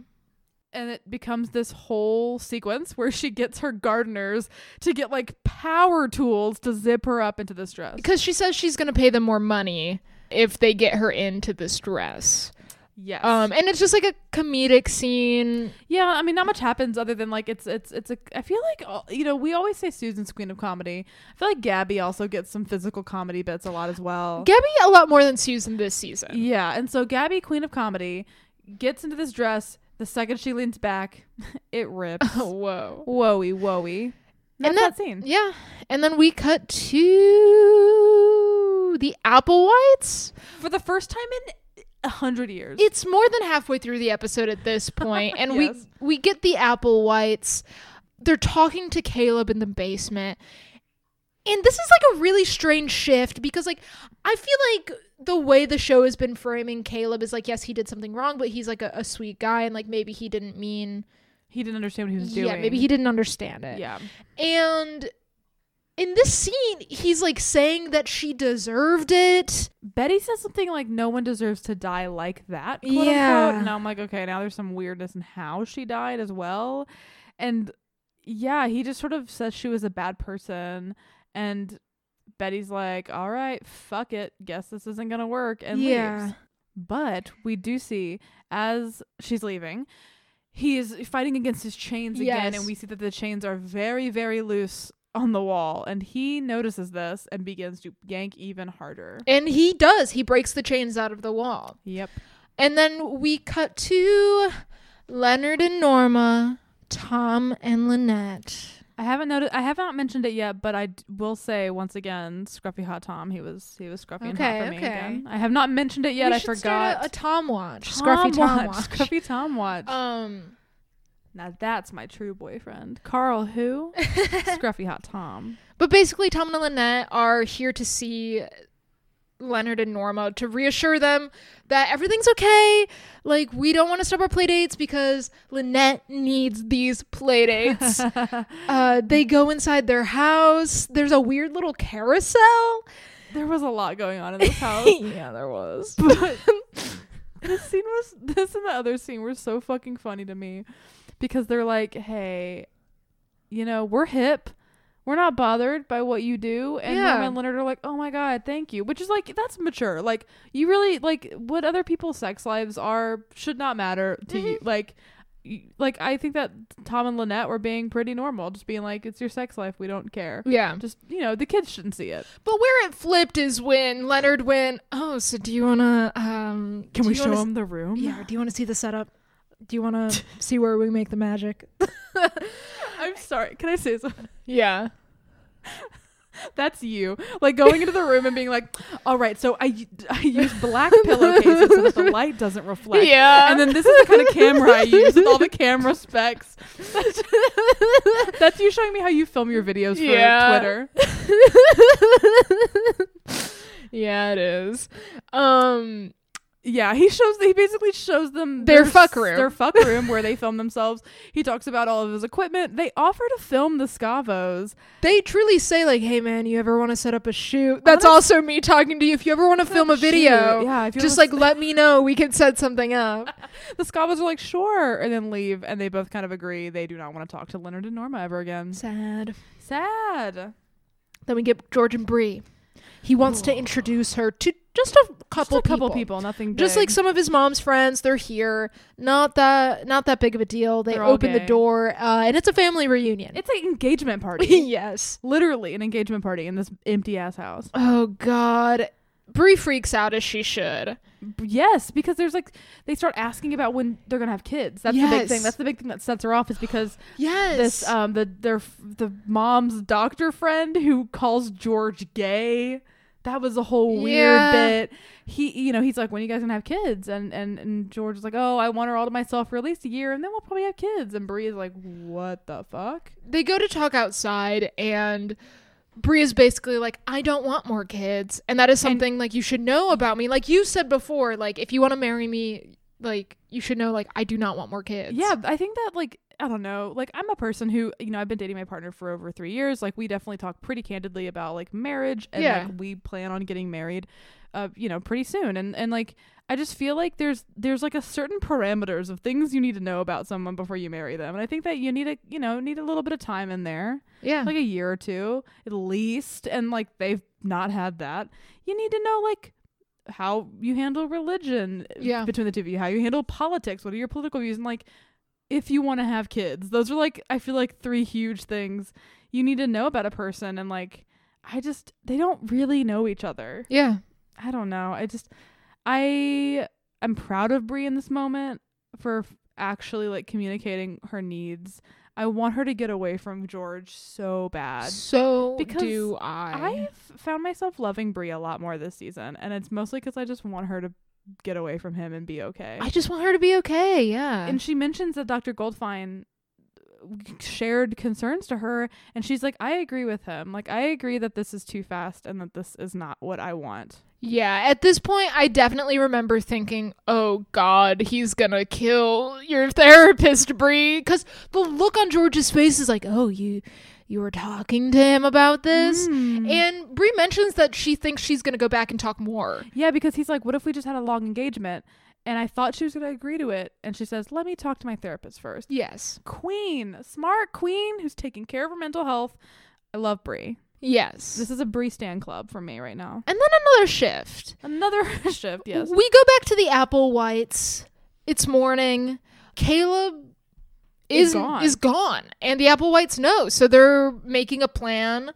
And it becomes this whole sequence where she gets her gardeners to get like power tools to zip her up into this dress. Because she says she's gonna pay them more money if they get her into this dress. Yes. Um, and it's just like a comedic scene. yeah, I mean, not much happens other than like it's it's it's a. I feel like uh, you know we always say Susan's queen of comedy. I feel like Gabby also gets some physical comedy bits a lot as well. Gabby a lot more than Susan this season. Yeah, and so Gabby, queen of comedy, gets into this dress. The second she leans back, it rips. Oh, whoa. Woey. That's And that, that- scene. Yeah. And then we cut to the Applewhites. For the first time in a hundred years. It's more than halfway through the episode at this point, and Yes. we we get the Applewhites. They're talking to Caleb in the basement. And this is like a really strange shift because like I feel like the way the show has been framing Caleb is like yes he did something wrong but he's like a, a sweet guy and like maybe he didn't mean he didn't understand what he was doing. yeah maybe he didn't understand it Yeah. and in this scene he's like saying that she deserved it Betty says something like no one deserves to die like that. Quote Yeah. Unquote. And I'm like, okay, now there's some weirdness in how she died as well. And yeah, he just sort of says she was a bad person. And Betty's like, all right, fuck it. Guess this isn't going to work. And Yeah. leaves. But we do see as she's leaving, he is fighting against his chains again. Yes. And we see that the chains are very, very loose on the wall. And he notices this and begins to yank even harder. and he does he breaks the chains out of the wall Yep. And then we cut to Leonard and Norma, Tom and Lynette. I haven't noticed. I have not mentioned it yet, but I d- will say once again, Scruffy Hot Tom. He was he was scruffy and hot Okay, for me okay. again. I have not mentioned it yet. We I forgot. a, a Tom watch. Tom Scruffy Tom watch. watch. Scruffy Tom watch. Um, now that's my true boyfriend, Carl. Who? Scruffy Hot Tom. but basically, Tom and Lynette are here to see Leonard and Norma to reassure them that everything's okay. Like, we don't want to stop our play dates because Lynette needs these play dates. uh, they go inside their house. There's a weird little carousel. There was a lot going on in this house. yeah, there was. but this scene was this and the other scene were so fucking funny to me because they're like, "Hey, you know, we're hip. We're not bothered by what you do." And Yeah. Norma and Leonard are like, "Oh my god, thank you." Which is like that's mature. Like you really like what other people's sex lives are should not matter to you. Like like I think that Tom and Lynette were being pretty normal, just being like, "It's your sex life. We don't care." Yeah. Just you know, the kids shouldn't see it. But where it flipped is when Leonard went, "Oh, so do you want to um Can we show wanna them the room? Yeah, do you want to see the setup? Do you want to see where we make the magic? I'm sorry. Can I say something? Yeah. That's you. Like going into the room and being like, all right, so I, I use black pillowcases so that the light doesn't reflect. Yeah. And then this is the kind of camera I use with all the camera specs. That's you showing me how you film your videos for Yeah. Twitter. yeah, it is. Um Yeah, he shows he basically shows them Their s- fuck room. Their fuck room where they film themselves. He talks about all of his equipment. They offer to film the Scavos. they truly say like, "Hey man, you ever want to set up a shoot?" That's also me talking to you. If you ever want to film a Shoot. video, Yeah, if you just like let me know. We can set something up. The Scavos are like, sure, and then leave, and they both kind of agree they do not want to talk to Leonard and Norma ever again. Sad. Sad. Then we get George and Bree. He wants to introduce her to just a couple Just a couple people. people, nothing. just like some of his mom's friends they're here not that not that big of a deal they They're open the door uh, and it's a family reunion It's an engagement party. yes Literally an engagement party in this empty ass house. oh god Bree freaks out as she should Yes, because there's like they start asking about when they're gonna have kids. That's the big thing. That's the big thing that sets her off is because yes this um the their the mom's doctor friend who calls George gay. That was a whole weird Yeah. bit. He you know, he's like, When are you guys gonna have kids? And and and George is like, Oh, I want her all to myself for at least a year and then we'll probably have kids. And Bree is like, What the fuck? they go to talk outside and Bree is basically like, I don't want more kids. And that is something like you should know about me. Like you said before, like if you want to marry me, like you should know like I do not want more kids. Yeah, I think that like I don't know, like I'm a person who you know I've been dating my partner for over three years. Like we definitely talk pretty candidly about like marriage, and Yeah. like we plan on getting married, uh, you know, pretty soon. And and like I just feel like there's there's like a certain parameters of things you need to know about someone before you marry them, and I think that you need a you know need a little bit of time in there, Yeah. like a year or two at least, and like they've not had that. You need to know like how you handle religion Yeah. between the two of you, how you handle politics, what are your political views, and like if you want to have kids. Those are like I feel like three huge things you need to know about a person and like I just they don't really know each other. yeah. I don't know. I just I I'm proud of Bree in this moment for actually like communicating her needs. I want her to get away from George so bad. So Because do I. I've found myself loving Bree a lot more this season, and it's mostly because I just want her to get away from him and be okay. I just want her to be okay. Yeah. and she mentions that Dr. Goldfine shared concerns to her, and she's like, "I agree with him. Like, I agree that this is too fast, and that this is not what I want." yeah. At this point, I definitely remember thinking, "Oh God, he's gonna kill your therapist, Bree," because the look on George's face is like, "Oh, you, you were talking to him about this." Mm. And Bree mentions that she thinks she's gonna go back and talk more. yeah, because he's like, "What if we just had a long engagement?" And I thought she was going to agree to it, and she says, "Let me talk to my therapist first. Yes. Queen, smart queen who's taking care of her mental health. I love Bree. Yes. This is a Bree Stan club for me right now. and then another shift. Another shift, yes. We go back to the Applewhites. It's morning. Caleb Is is gone. is gone, and the Applewhites know. So they're making a plan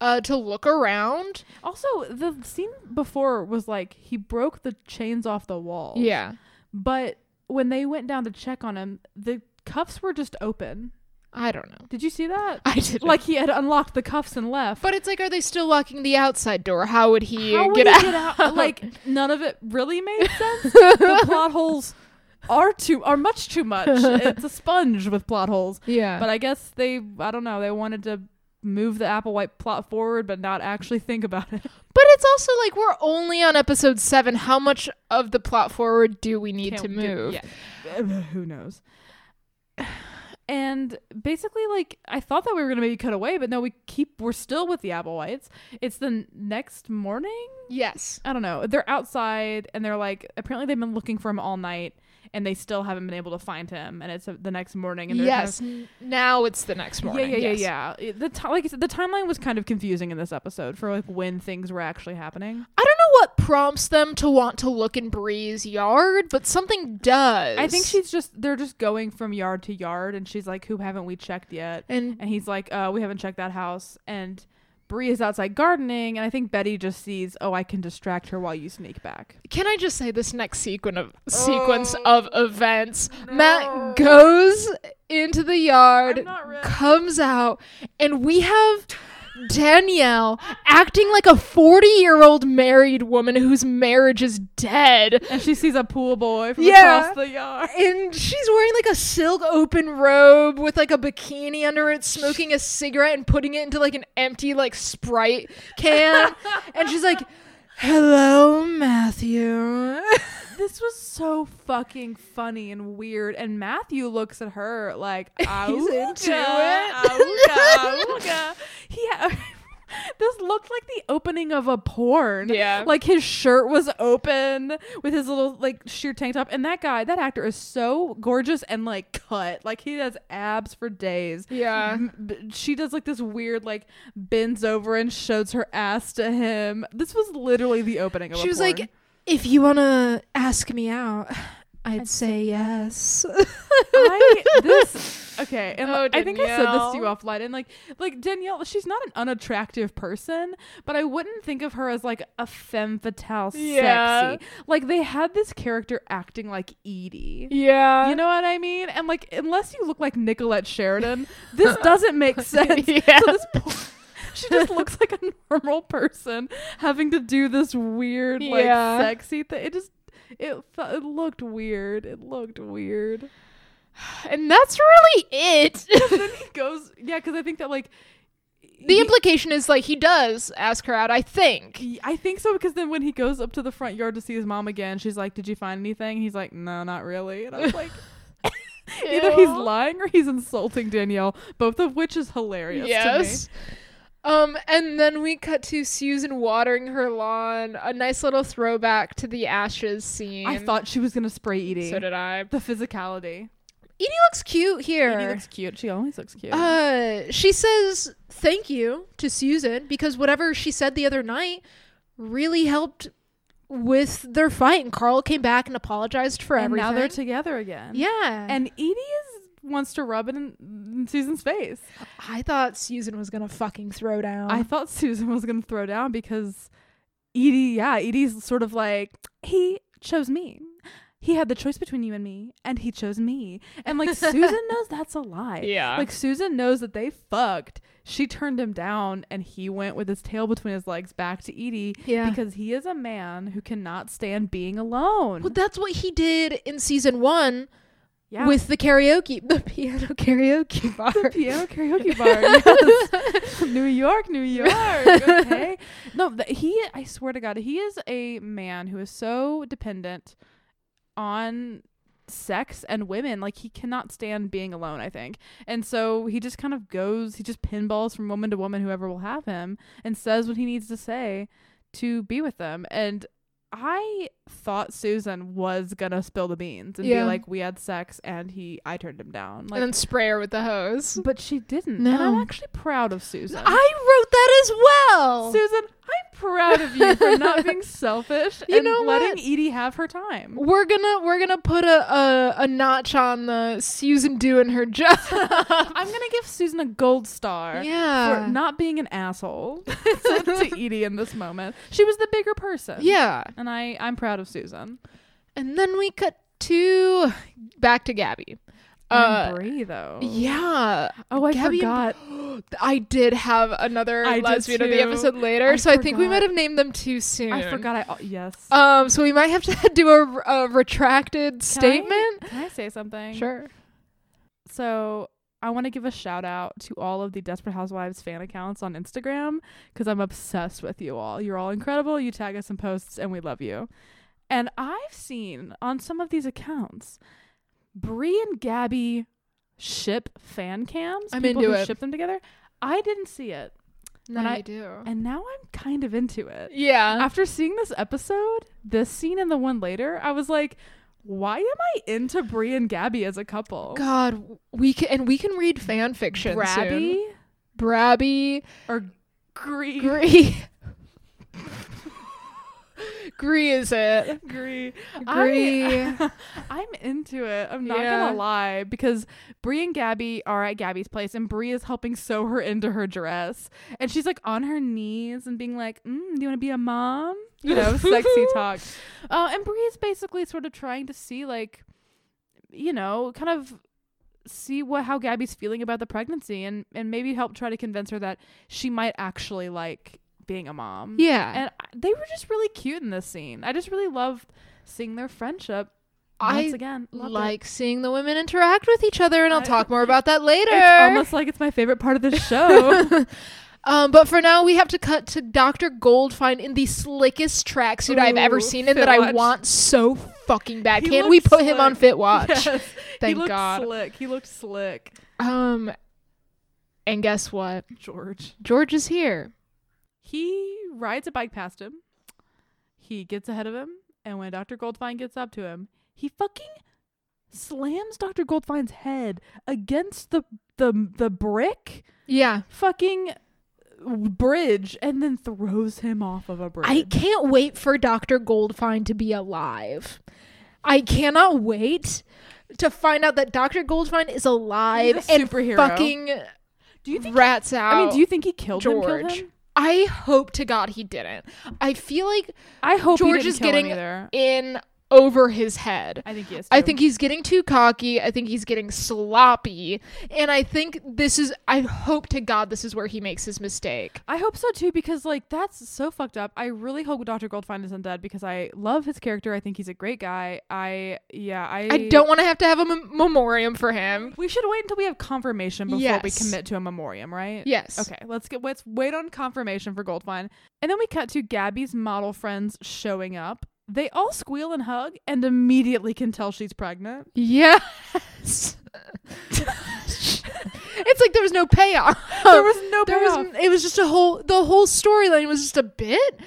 uh, to look around. Also, the scene before was like he broke the chains off the wall. Yeah. But when they went down to check on him, the cuffs were just open. I don't know. Did you see that? I did Like he had unlocked the cuffs and left. But it's like, are they still locking the outside door? How would he How would get, he out? get out? Like none of it really made sense. the plot holes are too are much too much. It's a sponge with plot holes. yeah. But I guess they I don't know, they wanted to move the Applewhite plot forward but not actually think about it. But it's also like we're only on episode seven. How much of the plot forward do we need Can't to do- move? yeah. Uh, Who knows? And basically, like I thought that we were gonna maybe cut away, but no, we keep we're still with the Applewhites. It's the next morning. Yes. I don't know. They're outside and they're like apparently they've been looking for him all night and they still haven't been able to find him. And it's uh, the next morning and Yes. kind n- now it's the next of, morning. yeah, yeah, yes. yeah, yeah. The ti like I said, the timeline was kind of confusing in this episode for like when things were actually happening. I don't know what prompts them to want to look in Bree's yard, but something does. I think she's just they're just going from yard to yard and she's like, "Who haven't we checked yet?" and And he's like, uh, we haven't checked that house. And Bree is outside gardening, and I think Betty just sees, oh, I can distract her while you sneak back. can I just say this next oh, sequence of sequence Oh, of events? Matt goes into the yard, I'm not ready. comes out, and we have Danielle acting like a 40 year old married woman whose marriage is dead. And she sees a pool boy from Yeah. across the yard. And she's wearing like a silk open robe with like a bikini under it, smoking a cigarette and putting it into like an empty like Sprite can. and she's like, Hello, Matthew. This was so fucking funny and weird. And Matthew looks at her like, He's into "Auga, it." auga, auga." He ha- this looked like the opening of a porn. Yeah. Like his shirt was open with his little like sheer tank top. And that guy, that actor is so gorgeous and like cut. Like he has abs for days. Yeah. She does like this weird like bends over and shows her ass to him. This was literally the opening of She was porn. like, If you want to ask me out, I'd say yes. I this okay, and Oh, I think I said this to you offline. And like, like Danielle, she's not an unattractive person, but I wouldn't think of her as like a femme fatale Yeah. sexy. Like they had this character acting like Edie. yeah. You know what I mean? And like, unless you look like Nicolette Sheridan, this doesn't make sense. Yeah. So she just looks like a normal person having to do this weird, like, Yeah. sexy thing. It just, it, it looked weird. It looked weird. and that's really it. then he goes, yeah, because I think that like the he- implication is like he does ask her out, I think. I think so because then when he goes up to the front yard to see his mom again, she's like, "Did you find anything?" He's like, "No, not really." And I was like, either he's lying or he's insulting Danielle, both of which is hilarious Yes. Um, and then we cut to Susan watering her lawn. A nice little throwback to the ashes scene. I thought she was gonna spray Edie. so did I. the physicality. Edie looks cute here. Edie looks cute. She always looks cute. Uh, she says thank you to Susan because whatever she said the other night really helped with their fight. And Carl came back and apologized for and everything. now they're together again. yeah, And Edie is wants to rub it in, in Susan's face. I thought Susan was gonna fucking throw down. I thought Susan was gonna throw down because Edie, yeah, Edie's sort of like he chose me. He had the choice between you and me, and he chose me. And like Susan knows that's a lie. Yeah. Like Susan knows that they fucked. She turned him down, and he went with his tail between his legs back to Edie Yeah. because he is a man who cannot stand being alone. well, that's what he did in season one yeah. with the karaoke, the piano karaoke bar. The piano karaoke bar. Yes. New York, New York. Okay. No, th- he. I swear to God, he is a man who is so dependent on sex and women. Like he cannot stand being alone. I think, and so he just kind of goes. He just pinballs from woman to woman, whoever will have him, and says what he needs to say to be with them. And I thought Susan was gonna spill the beans and Yeah. be like, "We had sex, and he, I turned him down." Like, and then spray her with the hose. but she didn't. And I'm actually proud of Susan. I wrote that as well. Susan, I'm proud of you for not being selfish You and know letting what? Edie have her time. We're gonna we're gonna put a, a a notch on the Susan doing her job. I'm gonna give Susan a gold star yeah. for not being an asshole to, to Edie in this moment. She was the bigger person. yeah. And I, I'm proud of Susan. And then we cut to back to Gabby. Uh, and Bree though. yeah. Oh, I Gabby and- forgot. I did have another I lesbian of the episode later, I so I think we might have named them too soon. I forgot. I oh, yes. Um, so we might have to do a, a retracted Can I- statement. Can I say something? Sure. So I want to give a shout out to all of the Desperate Housewives fan accounts on Instagram because I'm obsessed with you all. You're all incredible. You tag us in posts, and we love you. And I've seen on some of these accounts, Bree and Gabby ship fan cams. I'm people into who it. Ship them together. I didn't see it, No, I- do. and now I'm kind of into it. yeah. After seeing this episode, this scene and the one later, I was like, why am I into Bree and Gabby as a couple? God, we can and we can read fan fiction Brabby soon. Brabby, or Gree? Gree. Gree is it? Gree. Gree. I, I'm into it. I'm not Yeah. gonna lie because Bree and Gabby are at Gabby's place, and Bree is helping sew her into her dress, and she's like on her knees and being like, mm, "Do you want to be a mom?" You know, sexy talk. Uh, and Bree is basically sort of trying to see like, you know, kind of see what how Gabby's feeling about the pregnancy, and and maybe help try to convince her that she might actually like being a mom. Yeah. And they were just really cute in this scene. I just really loved seeing their friendship. I Once again, loved it. like seeing the women interact with each other, and I'll I- talk more about that later. It's almost like it's my favorite part of the show. um, but for now, we have to cut to Dr. Goldfine in the slickest tracksuit I've ever seen and that I want so fucking bad. He Can't we put him on slick. Fitwatch? yes. Thank he looked God. slick. He looked slick. Um, and guess what? George. George is here. He rides a bike past him. He gets ahead of him, and when Dr. Goldfine gets up to him, he fucking slams Dr. Goldfine's head against the the the brick Yeah. fucking bridge and then throws him off of a bridge. I can't wait for Dr. Goldfine to be alive. I cannot wait to find out that Dr. Goldfine is alive and superhero. fucking do you think rats out. I mean, do you think he killed him? George? Killed him? I hope to God he didn't. I feel like I hope George is getting in over his head. I think he is. I think he's getting too cocky. I think he's getting sloppy. And I think this is, I hope to God this is where he makes his mistake. I hope so too because like that's so fucked up. I really hope Dr. Goldfine isn't dead because I love his character. I think he's a great guy. I yeah, I I don't want to have to have a mem- memoriam for him. We should wait until we have confirmation before we commit to a memoriam, right? Yes. Okay, let's get let's wait on confirmation for Goldfine. And then we cut to Gabby's model friends showing up. They all squeal and hug and immediately can tell she's pregnant. Yes. it's like there was no payoff. There was no There payoff. was. It was just a whole. The whole storyline was just a bit.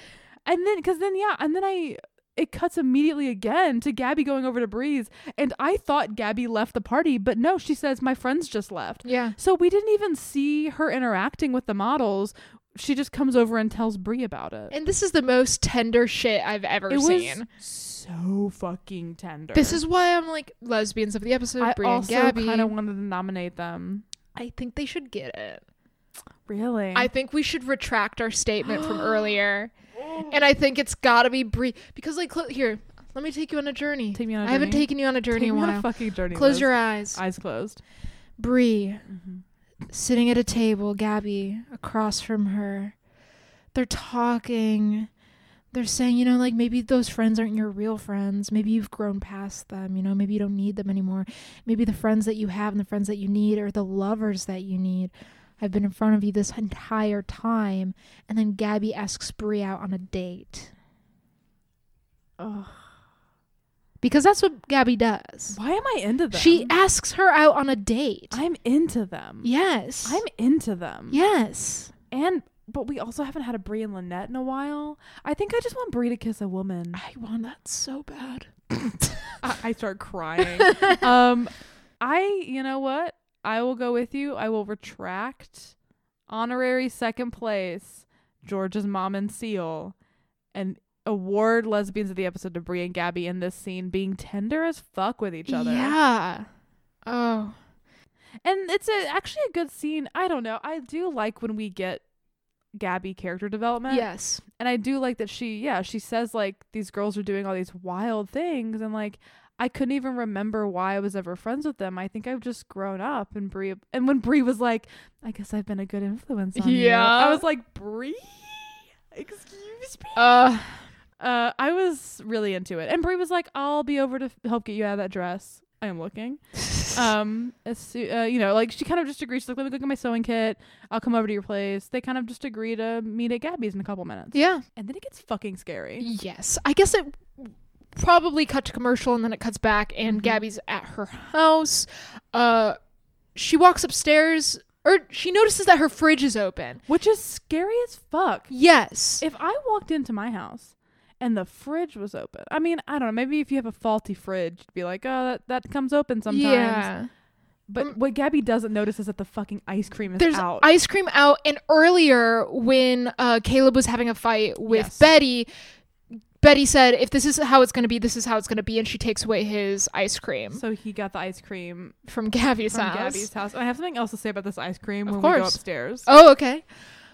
And then, because then, yeah, and then I, it cuts immediately again to Gabby going over to Bree's. And I thought Gabby left the party, but no, she says, my friends just left. Yeah. So we didn't even see her interacting with the models. She just comes over and tells Bree about it. And this is the most tender shit I've ever it seen. was so fucking tender. This is why I'm like lesbians of the episode. I Bree and also Gabby. kind of wanted to nominate them. I think they should get it. Really? I think we should retract our statement from earlier, and I think it's got to be Bree because like cl- here, let me take you on a journey. Take me on a I haven't taken you on a journey Take in a while. a fucking journey. Close Liz. your eyes. eyes closed. Bree Mhm. Sitting at a table, Gabby across from her. They're talking. They're saying, you know, like maybe those friends aren't your real friends. Maybe you've grown past them. You know, maybe you don't need them anymore. Maybe the friends that you have and the friends that you need are the lovers that you need. I've been in front of you this entire time. And then Gabby asks Bree out on a date. Ugh. Because that's what Gabby does. Why am I into them? She asks her out on a date. I'm into them. yes. I'm into them. yes. And but we also haven't had a Bree and Lynette in a while. I think I just want Bree to kiss a woman. I want that so bad. I, I start crying. um, I you know what? I will go with you. I will retract honorary second place George's mom and Ceal, and award lesbians of the episode to Bree and Gabby in this scene being tender as fuck with each other. Yeah. Oh. and it's a, actually a good scene. I don't know. I do like when we get Gabby character development. Yes. And I do like that she, yeah, she says like these girls are doing all these wild things and like I couldn't even remember why I was ever friends with them. I think I've just grown up and Bree and when Bree was like, I guess I've been a good influence on you. Yeah. I was like, Bree? Excuse me? Uh, Uh, I was really into it. And Bree was like, I'll be over to f- help get you out of that dress. I am looking. um, as uh, you know, like she kind of just agreed. She's like, let me go get my sewing kit. I'll come over to your place. They kind of just agree to meet at Gabby's in a couple minutes. yeah. And then it gets fucking scary. Yes. I guess it probably cut to commercial and then it cuts back and Mhm. Gabby's at her house. Uh she walks upstairs or she notices that her fridge is open. Which is scary as fuck. Yes. If I walked into my house and the fridge was open, I mean, I don't know. Maybe if you have a faulty fridge, you'd be like, oh, that, that comes open sometimes. Yeah. But Um, what Gabby doesn't notice is that the fucking ice cream is There's out. ice cream out and earlier when uh Caleb was having a fight with Yes. Betty Betty said, if this is how it's going to be, this is how it's going to be. And she takes away his ice cream so he got the ice cream from Gabby's from house. Gabby's house. And I have something else to say about this ice cream Of when we go course. upstairs. Oh, okay.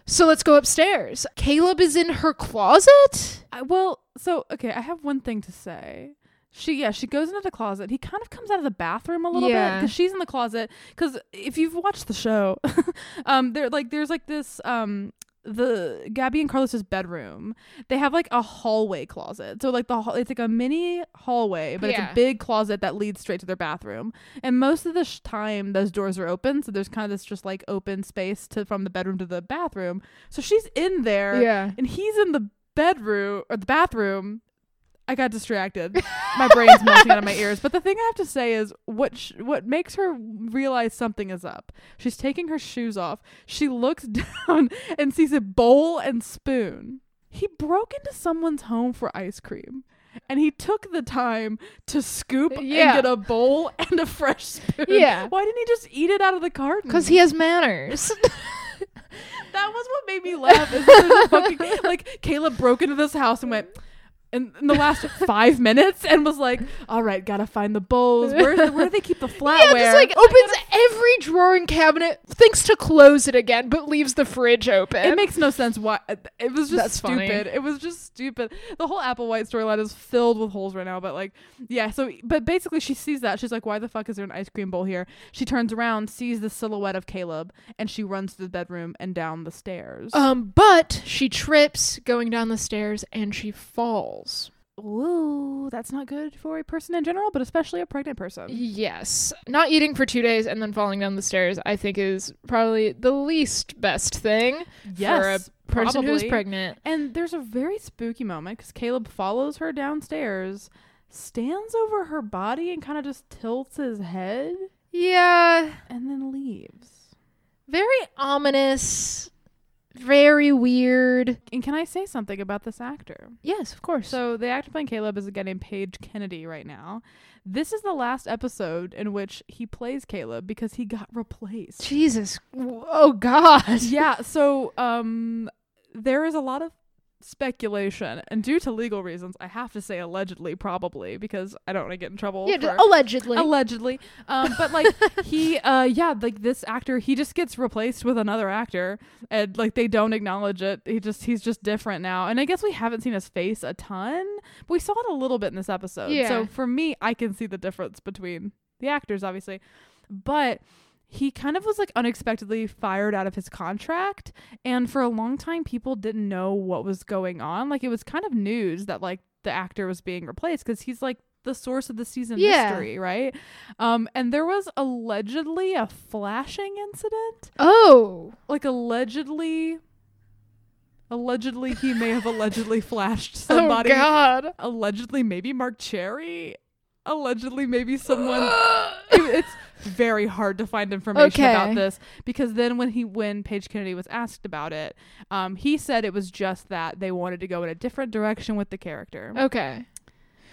So let's go upstairs. Caleb is in her closet. I, well, so okay, I have one thing to say. She yeah, she goes into the closet. He kind of comes out of the bathroom a little bit because she's in the closet. Because if you've watched the show, um, there like there's like this um the Gabby and Carlos's bedroom. They have like a hallway closet. So like the hall- it's like a mini hallway, but it's a big closet that leads straight to their bathroom. And most of the sh- time, those doors are open, so there's kind of this just like open space to from the bedroom to the bathroom. So she's in there Yeah. and he's in the bedroom or the bathroom. I got distracted. my brain's melting out of my ears. But the thing I have to say is what sh- what makes her realize something is up. She's taking her shoes off. She looks down and sees a bowl and spoon. He broke into someone's home for ice cream. And he took the time to scoop Yeah. and get a bowl and a fresh spoon. Yeah. Why didn't he just eat it out of the carton? Because he has manners. That was what made me laugh. Is fucking, like Caleb broke into this house and went in, in the last five minutes and was like, "All right, gotta find the bowls. Where where do they keep the flatware?" yeah, just like opens every drawer and cabinet, thinks to close it again, but leaves the fridge open. it makes no sense why it was just That's funny. stupid. It was just stupid. The whole Applewhite storyline is filled with holes right now. But like, yeah. So, but basically, she sees that she's like, "Why the fuck is there an ice cream bowl here?" She turns around, sees the silhouette of Caleb, and she runs to the bedroom and down the stairs. um, but she trips going down the stairs and she falls. Ooh, that's not good for a person in general, but especially a pregnant person. Yes. Not eating for two days and then falling down the stairs, I think, is probably the least best thing Yes, for a person who's pregnant. And there's a very spooky moment because Caleb follows her downstairs, stands over her body, and kind of just tilts his head, Yeah. and then leaves. Very ominous. Very weird. And can I say something about this actor? Yes, of course. So the actor playing Caleb is a guy named Page Kennedy right now. This is the last episode in which he plays Caleb because he got replaced. Jesus. Oh, God. yeah, so um there is a lot of speculation and due to legal reasons I have to say allegedly probably because I don't want to get in trouble Yeah, for- allegedly. allegedly. Um but like he uh yeah like this actor he just gets replaced with another actor and like they don't acknowledge it. He just he's just different now. And i guess we haven't seen his face a ton but we saw it a little bit in this episode. Yeah. so for me i can see the difference between the actors obviously. But he kind of was like unexpectedly fired out of his contract and for a long time people didn't know what was going on like it was kind of news that like the actor was being replaced because he's like the source of the season Yeah. mystery right um and there was allegedly a flashing incident oh. like allegedly allegedly he may have allegedly flashed somebody Oh, God. allegedly maybe Marc Cherry allegedly maybe someone it- it's very hard to find information about this because then when he when Page Kennedy was asked about it, um, he said it was just that they wanted to go in a different direction with the character. Okay.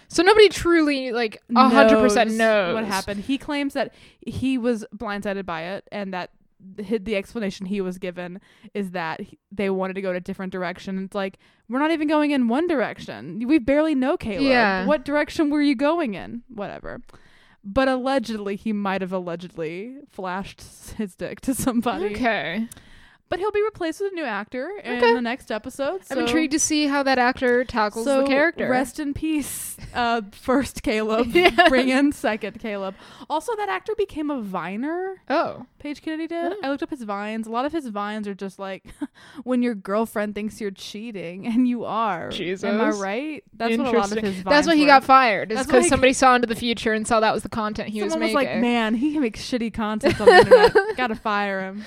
So nobody truly, like, a 100% knows what happened. He claims that he was blindsided by it and that the, the explanation he was given is that they wanted to go in a different direction. It's like we're not even going in one direction. We barely know Caleb. Yeah. What direction were you going in? Whatever. But allegedly, he might have allegedly flashed his dick to somebody. Okay. But he'll be replaced with a new actor in Okay. the next episode. I'm intrigued to see how that actor tackles so the character. Rest in peace, uh, first Caleb. Yes. Bring in second Caleb. Also, that actor became a viner. oh, Page Kennedy did. Oh. I looked up his vines. A lot of his vines are just like when your girlfriend thinks you're cheating, and you are. Jesus, Am I right? That's what a lot of his vines That's why he were. got fired. Is because somebody saw into the future and saw that was the content he was was making. like, "Man, he can make shitty content on the internet. Gotta fire him."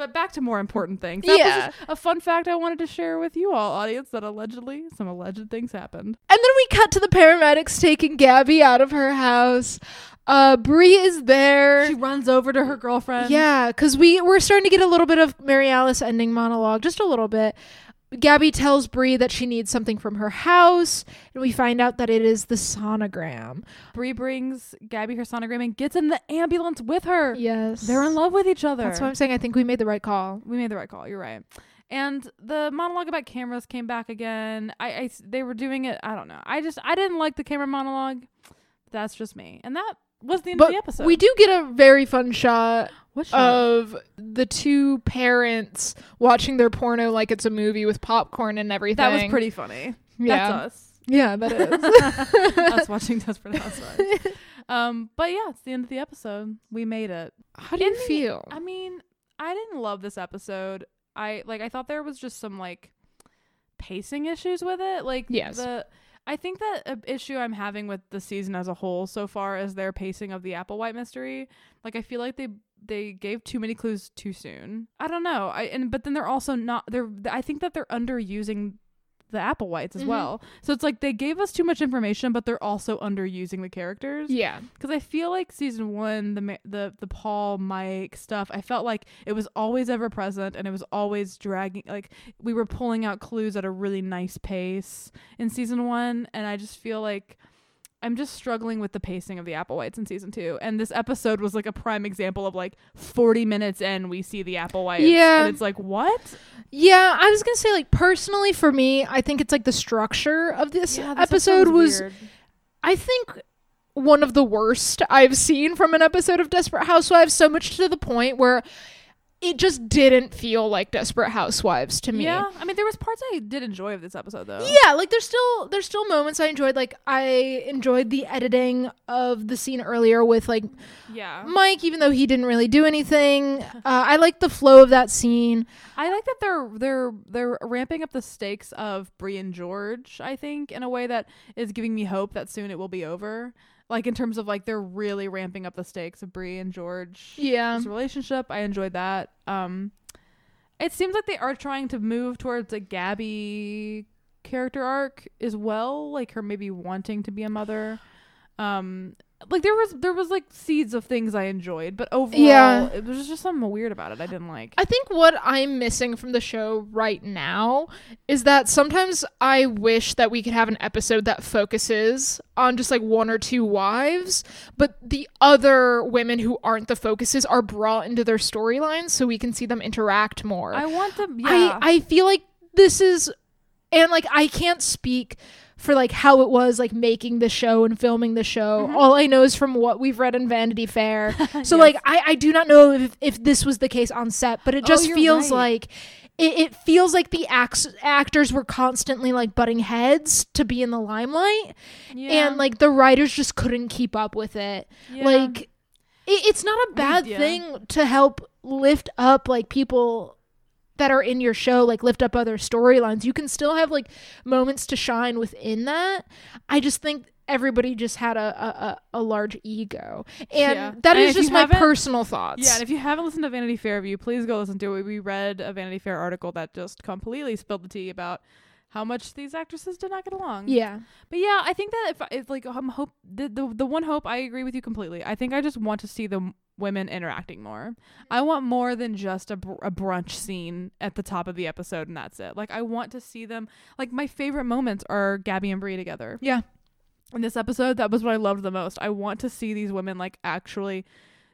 But back to more important things. That was Yeah. just a fun fact I wanted to share with you all, audience, that allegedly some alleged things happened. And then we cut to the paramedics taking Gabby out of her house. Uh, Bree is there. She runs over to her girlfriend. Yeah, because we we're starting to get a little bit of Mary Alice ending monologue, just a little bit. Gabby tells Bree that she needs something from her house, and we find out that it is the sonogram. Bree brings Gabby her sonogram and gets in the ambulance with her. Yes, They're in love with each other. That's why I'm saying I think we made the right call. we made the right call. You're right. And the monologue about cameras came back again. I, I they were doing it. I don't know. I just I didn't like the camera monologue. That's just me. And that was the end But of the episode. we do get a very fun shot? Of the two parents watching their porno like it's a movie with popcorn and everything. that was pretty funny. Yeah, That's us. yeah, that is. us watching Desperate Housewives. Um, but yeah, it's the end of the episode. We made it. How do you feel? I mean, I didn't love this episode. I like I thought there was just some like pacing issues with it. Like Yes. the I think that a issue I'm having with the season as a whole so far is their pacing of the Applewhite mystery. Like I feel like they they gave too many clues too soon. I don't know. I and but then they're also not they're I think that they're underusing the Applewhites as Mhm. well. So it's like they gave us too much information but they're also underusing the characters yeah, because I feel like season one, the the the Paul Mike stuff, I felt like it was always ever present and it was always dragging. Like we were pulling out clues at a really nice pace in season one, and I just feel like I'm just struggling with the pacing of the Applewhites in season two. And this episode was like a prime example of like 40 minutes in, we see the Applewhites, Yeah. and it's like what? yeah. I was gonna say like personally for me, I think it's like the structure of this, Yeah, this episode was weird. I think one of the worst I've seen from an episode of Desperate Housewives, so much to the point where it just didn't feel like Desperate Housewives to me. Yeah, I mean there was parts I did enjoy of this episode though. Yeah, like there's still there's still moments I enjoyed. Like I enjoyed the editing of the scene earlier with like yeah. Mike, even though he didn't really do anything. Uh, I like the flow of that scene. I like that they're they're they're ramping up the stakes of Bree and George. I think in a way that is giving me hope that soon it will be over. Like in terms of like they're really ramping up the stakes of Bree and George. Yeah, relationship, I enjoyed that. Um, it seems like they are trying to move towards a Gabby character arc as well, like her maybe wanting to be a mother. Um, like there was there was like seeds of things I enjoyed, but overall, Yeah. it was just something weird about it. I didn't like. I think what I'm missing from the show right now is that sometimes I wish that we could have an episode that focuses on just like one or two wives, but the other women who aren't the focuses are brought into their storylines so we can see them interact more. I want them. Yeah. I I feel like this is and like I can't speak for like how it was like making the show and filming the show. Mhm. All I know is from what we've read in Vanity Fair. So Yes. like I I do not know if if this was the case on set, but it Oh, just you're feels right. like it, it feels like the actors were constantly like butting heads to be in the limelight yeah. and like the writers just couldn't keep up with it Yeah. like it, it's not a bad Yeah. thing to help lift up like people that are in your show like lift up other storylines you can still have like moments to shine within that i just think everybody just had a a, a, large ego and Yeah. that And is just my personal thoughts Yeah, and if you haven't listened to Vanity Fair Review, please go listen to it. We read a Vanity Fair article that just completely spilled the tea about how much these actresses did not get along. yeah But yeah, I think that if if like I'm hope the, the the one hope I agree with you completely. I think I just want to see the m- women interacting more. Mm-hmm. I want more than just a, br- a brunch scene at the top of the episode and that's it. Like I want to see them. Like my favorite moments are Gabby and Bree together. yeah In this episode, that was what I loved the most. I want to see these women like actually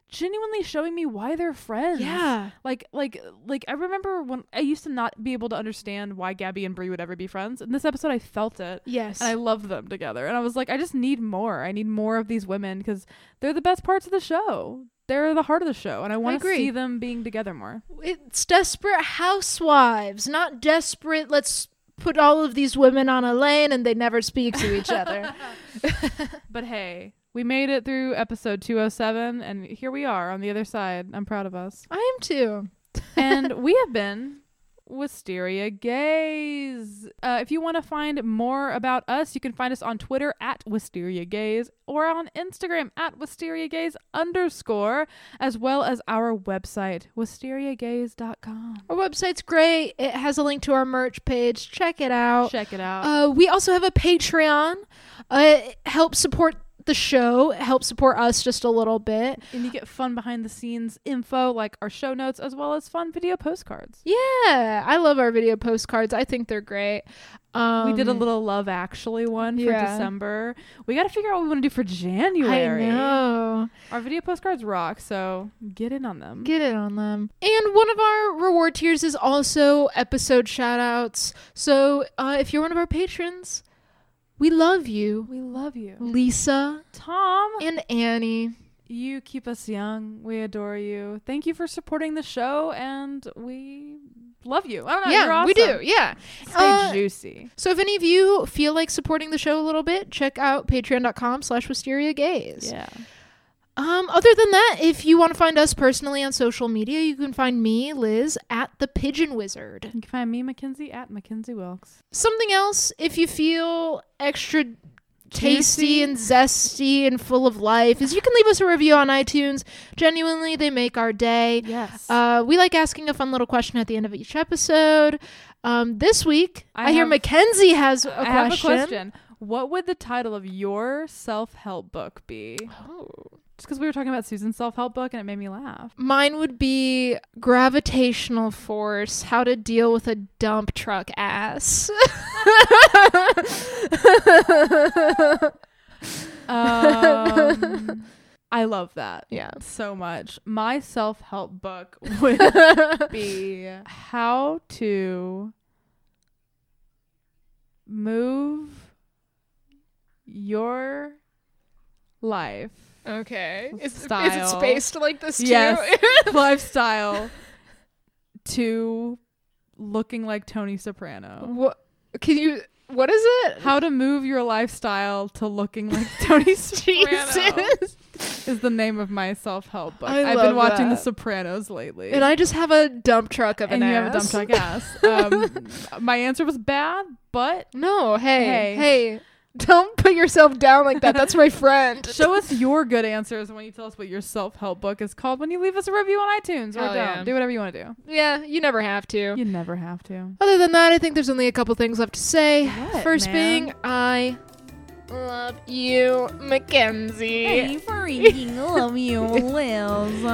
genuinely showing me why they're friends. Yeah. Like like like I remember when I used to not be able to understand why Gabby and Bree would ever be friends. In this episode I felt it. Yes. And I love them together. And I was like, I just need more. I need more of these women because they're the best parts of the show. They're the heart of the show. And I want to see them being together more. it's desperate housewives, not desperate. Let's put all of these women on a lane and they never speak to each other. But hey, we made it through episode 207 and here we are on the other side. I'm proud of us. I am too. and we have been Wisteria Gaze. Uh, if you want to find more about us, you can find us on Twitter at Wisteria Gaze or on Instagram at Wisteria Gaze underscore, as well as our website, wisteriagaze.com. Our website's great. It has a link to our merch page. Check it out. Check it out. Uh, we also have a Patreon. Uh, it helps support the show. help support us just a little bit. and you get fun behind the scenes info like our show notes, as well as fun video postcards. Yeah, I love our video postcards. I think they're great. Um, we did a little Love Actually one for yeah. December. We got to figure out what we want to do for January. I know. Our video postcards rock, so get in on them. Get in on them. And one of our reward tiers is also episode shout outs. So uh, if you're one of our patrons, we love you. we love you. Lisa Tom, and Annie. you keep us young. We adore you. Thank you for supporting the show, and we love you. I don't know. yeah, you're awesome. we do. Yeah. Stay Uh, juicy. So if any of you feel like supporting the show a little bit, check out patreon.com slash wisteria gaze. Yeah. Um, other than that, if you want to find us personally on social media, you can find me, Liz, at the Pigeon Wizard. You can find me, Mackenzie, at Mackenzie Wilkes. Something else, if you feel extra tasty and zesty and full of life, is you can leave us a review on iTunes. Genuinely, they make our day. Yes. Uh, we like asking a fun little question at the end of each episode. Um, this week, I, I hear have- Mackenzie has a I question. have a question. What would the title of your self-help book be? Oh. Just because we were talking about Susan's self-help book and it made me laugh. Mine would be gravitational force, how to deal with a dump truck ass. Um, I love that yeah. so much. My self-help book would be how to move your life Okay. Is, is it spaced like this too? Yes. lifestyle to looking like Tony Soprano. what can you what is it? How to move your lifestyle to looking like Tony Soprano is the name of my self-help book. I I've love been watching The. Sopranos lately. And I just have a dump truck of and an you ass. have a dump truck ass. Um, my answer was bad, but No, hey, Hey. hey. Don't put yourself down like that. That's my friend. show us your good answers when you tell us what your self-help book is called when you leave us a review on iTunes or Hell don't. yeah. Do whatever you want to do. yeah, you never have to. You never have to. Other than that, I think there's only a couple things left to say. What, First man? being, I love you, Mackenzie. freaking love you, Liz.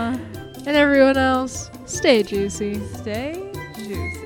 And everyone else, stay juicy. Stay juicy.